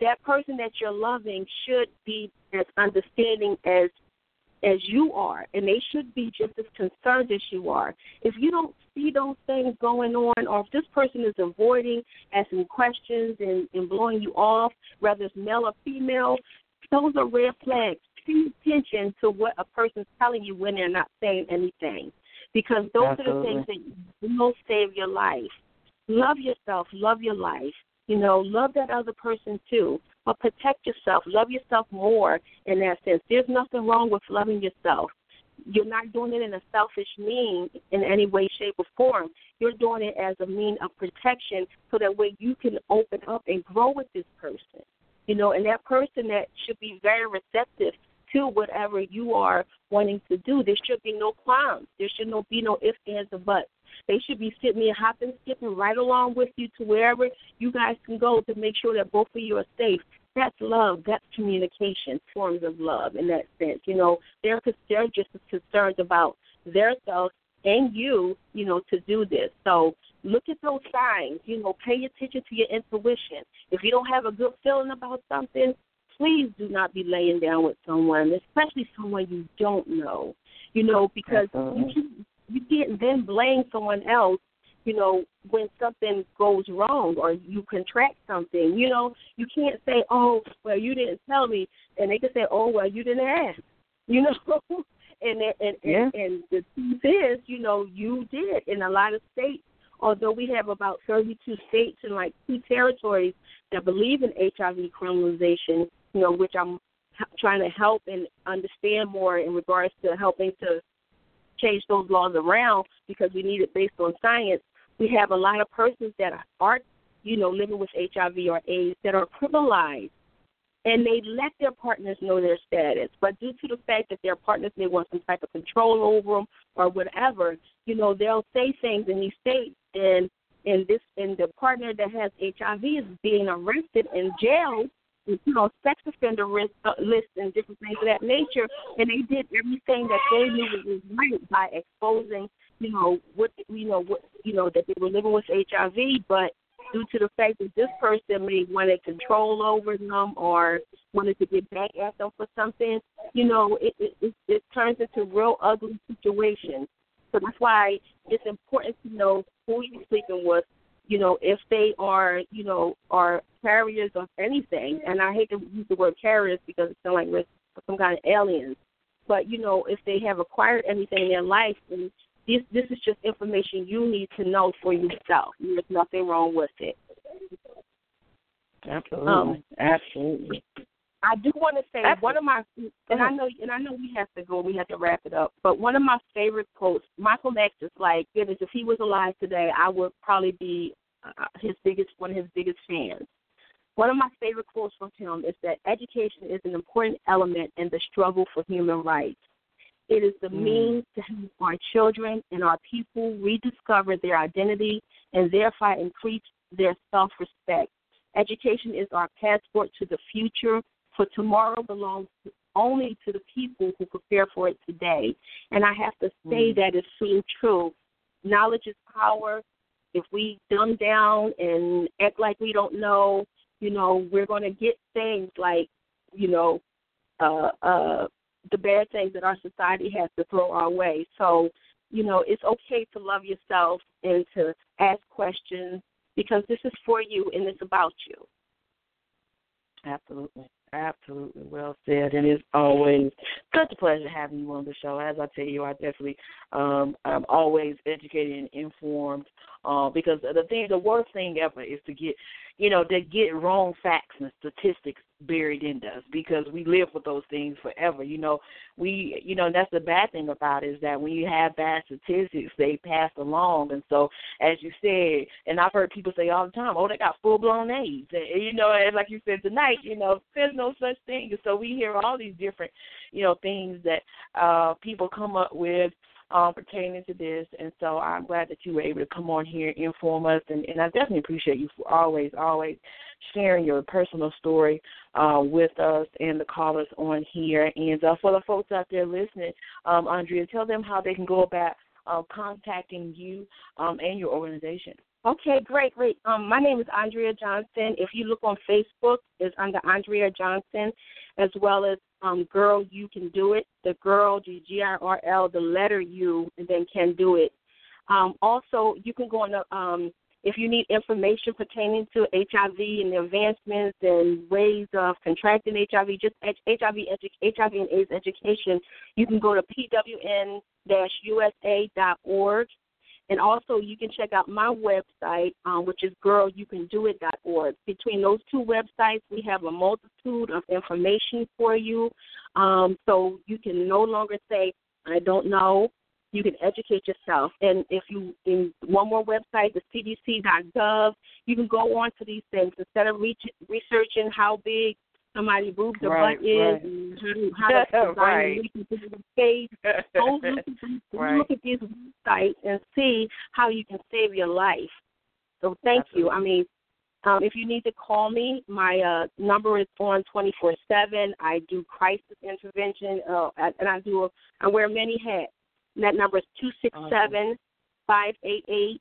that person that you're loving should be as understanding as as you are, and they should be just as concerned as you are. If you don't see those things going on, or if this person is avoiding asking questions and, and blowing you off, whether it's male or female, those are red flags. Pay attention to what a person's telling you when they're not saying anything, because those Absolutely. are the things that will save your life. Love yourself, love your life. You know, love that other person too, but protect yourself. Love yourself more in that sense. There's nothing wrong with loving yourself. You're not doing it in a selfish mean in any way, shape, or form. You're doing it as a mean of protection so that way you can open up and grow with this person. You know, and that person that should be very receptive to whatever you are wanting to do. There should be no qualms. There should no be no ifs, ands, or buts. They should be sitting there hopping, skipping right along with you to wherever you guys can go to make sure that both of you are safe. That's love. That's communication. Forms of love in that sense. You know, they're they're just concerned about themselves and you, you know, to do this. So look at those signs. You know, pay attention to your intuition. If you don't have a good feeling about something, please do not be laying down with someone, especially someone you don't know. You know, because you can, you can't then blame someone else. You know, when something goes wrong or you contract something, you know, you can't say, "Oh, well, you didn't tell me," and they can say, "Oh, well, you didn't ask." [laughs] You know, and and yeah. and, and the truth is, you know, you did in a lot of states although we have about 32 states and like two territories that believe in HIV criminalization, you know, which I'm trying to help and understand more in regards to helping to change those laws around because we need it based on science. We have a lot of persons that are, you know, living with HIV or AIDS that are criminalized and they let their partners know their status. But due to the fact that their partners may want some type of control over them or whatever, you know, they'll say things in these states, and and this and the partner that has HIV is being arrested and jailed you know, sex offender risk, uh, list and different things of that nature. And they did everything that they knew was right by exposing, you know, what you know, what you know, that they were living with HIV, but due to the fact that this person may wanted control over them or wanted to get back at them for something, you know, it it, it, it turns into real ugly situations. So that's why it's important to know who you're sleeping with you know, if they are, you know, are carriers of anything, and I hate to use the word carriers because it sounds like we're some kind of aliens, but you know, if they have acquired anything in their life, and this this is just information you need to know for yourself. There's nothing wrong with it. Absolutely, um, absolutely. I do want to say Absolutely. one of my, and I know, and I know we have to go, we have to wrap it up. But one of my favorite quotes, Malcolm X is like, goodness, if he was alive today, I would probably be uh, his biggest, one of his biggest fans. One of my favorite quotes from him is that education is an important element in the struggle for human rights. It is the mm. means to help our children and our people rediscover their identity and thereby increase their self respect. Education is our passport to the future for tomorrow belongs only to the people who prepare for it today. And I have to say mm. that is so true. Knowledge is power. If we dumb down and act like we don't know, you know, we're going to get things like, you know, uh, uh, the bad things that our society has to throw our way. So, you know, it's okay to love yourself and to ask questions because this is for you and it's about you. Absolutely. Absolutely well said, and it's always such a pleasure having you on the show. As I tell you, I definitely um, I'm always educated and informed uh, because the thing, the worst thing ever is to get you know, to get wrong facts and statistics buried in us because we live with those things forever. You know, we, you know, that's the bad thing about it is that when you have bad statistics, they pass along. And so, as you said, and I've heard people say all the time, oh, they got full blown AIDS. And, you know, and like you said tonight, you know, there's no such thing. And so we hear all these different, you know, things that uh people come up with um, pertaining to this. And so I'm glad that you were able to come on here, and inform us, and, and I definitely appreciate you for always, always sharing your personal story uh, with us and the callers on here. And uh, for the folks out there listening, um, Andrea, tell them how they can go about uh, contacting you um, and your organization. Okay, great, great. Um, my name is Andrea Johnson. If you look on Facebook, it's under Andrea Johnson, as well as um, Girl You Can Do It. The girl, the G I R L, the letter U, and then Can Do It. Um, also, you can go on the um, if you need information pertaining to HIV and the advancements and ways of contracting HIV, just HIV, edu- HIV and AIDS education, you can go to pwn-usa.org. And also, you can check out my website, um, which is girlyoucandoit.org. Between those two websites, we have a multitude of information for you. Um, so you can no longer say, I don't know you can educate yourself. And if you in one more website, the CDC.gov, you can go on to these things instead of reach, researching how big somebody's boobs or right, butt is, and how, to [laughs] design right. a face. Go look [laughs] right. look at these websites and see how you can save your life. So thank Absolutely. you. I mean, um, if you need to call me, my uh, number is on 24 7. I do crisis intervention, uh, and I do a, I wear many hats. And that number is two six seven five eight eight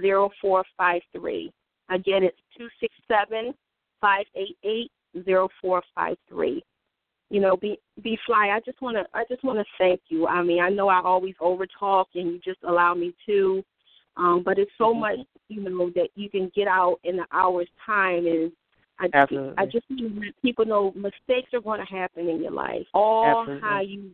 zero four five three. Again, it's two six seven five eight eight zero four five three. You know, be B.Fly. I just want to I just want to thank you. I mean, I know I always over talk, and you just allow me to. Um, but it's so much, you know, that you can get out in an hour's time, and I, Absolutely. I just want to let people know mistakes are going to happen in your life. All Absolutely. how you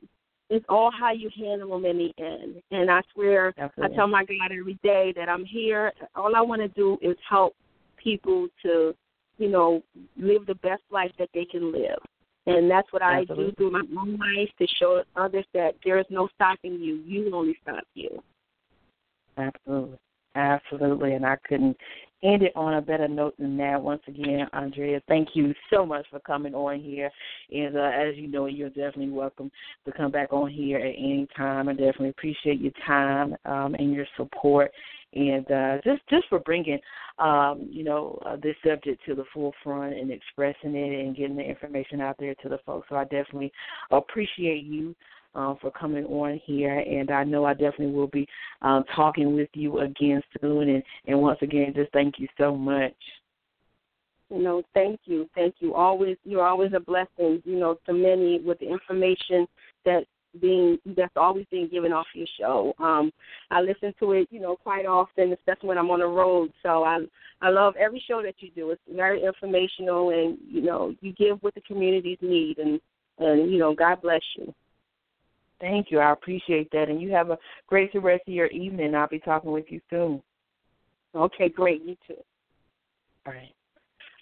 it's all how you handle them in the end. And I swear, Absolutely. I tell my God every day that I'm here. All I want to do is help people to, you know, live the best life that they can live. And that's what I do through my own life to show others that there is no stopping you. You only stop you. Absolutely. Absolutely. And I couldn't end it on a better note than that. Once again, Andrea, thank you so much for coming on here. And uh, as you know, you're definitely welcome to come back on here at any time. I definitely appreciate your time um, and your support. And uh, just just for bringing, um, you know, uh, this subject to the forefront and expressing it and getting the information out there to the folks. So I definitely appreciate you um, for coming on here, and I know I definitely will be um, talking with you again soon. And, and once again, just thank you so much. You know, thank you, thank you. Always, you're always a blessing. You know, to many with the information that being that's always being given off your show. Um, I listen to it, you know, quite often, especially when I'm on the road. So I I love every show that you do. It's very informational, and you know, you give what the communities need, and and you know, God bless you. Thank you. I appreciate that. And you have a great rest of your evening. I'll be talking with you soon. Okay, great. You too. All right.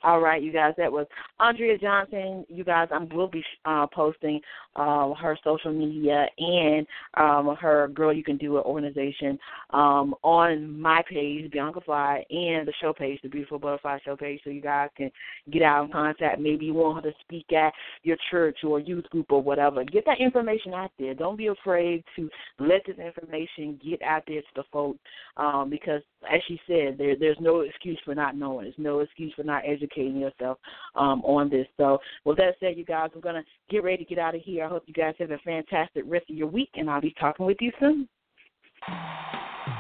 All right, you guys. That was Andrea Johnson. You guys, I will be uh, posting uh, her social media and um, her Girl You Can Do It organization um, on my page, Bianca Fly, and the show page, the Beautiful Butterfly show page, so you guys can get out in contact. Maybe you want her to speak at your church or youth group or whatever. Get that information out there. Don't be afraid to let this information get out there to the folks um, because, as she said, there, there's no excuse for not knowing. There's no excuse for not educating yourself um, on this. So, with that said, you guys, we're going to get ready to get out of here. I hope you guys have a fantastic rest of your week, and I'll be talking with you soon. [sighs]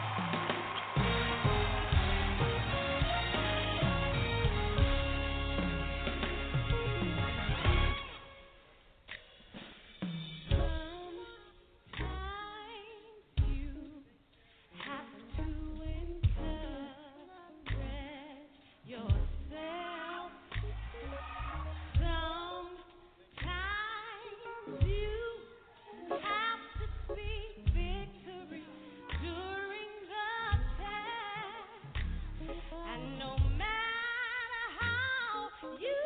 you.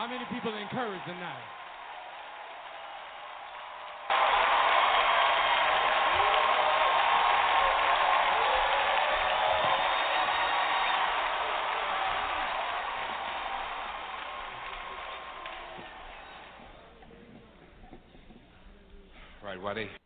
How many people are encouraged tonight? Right, Waddy.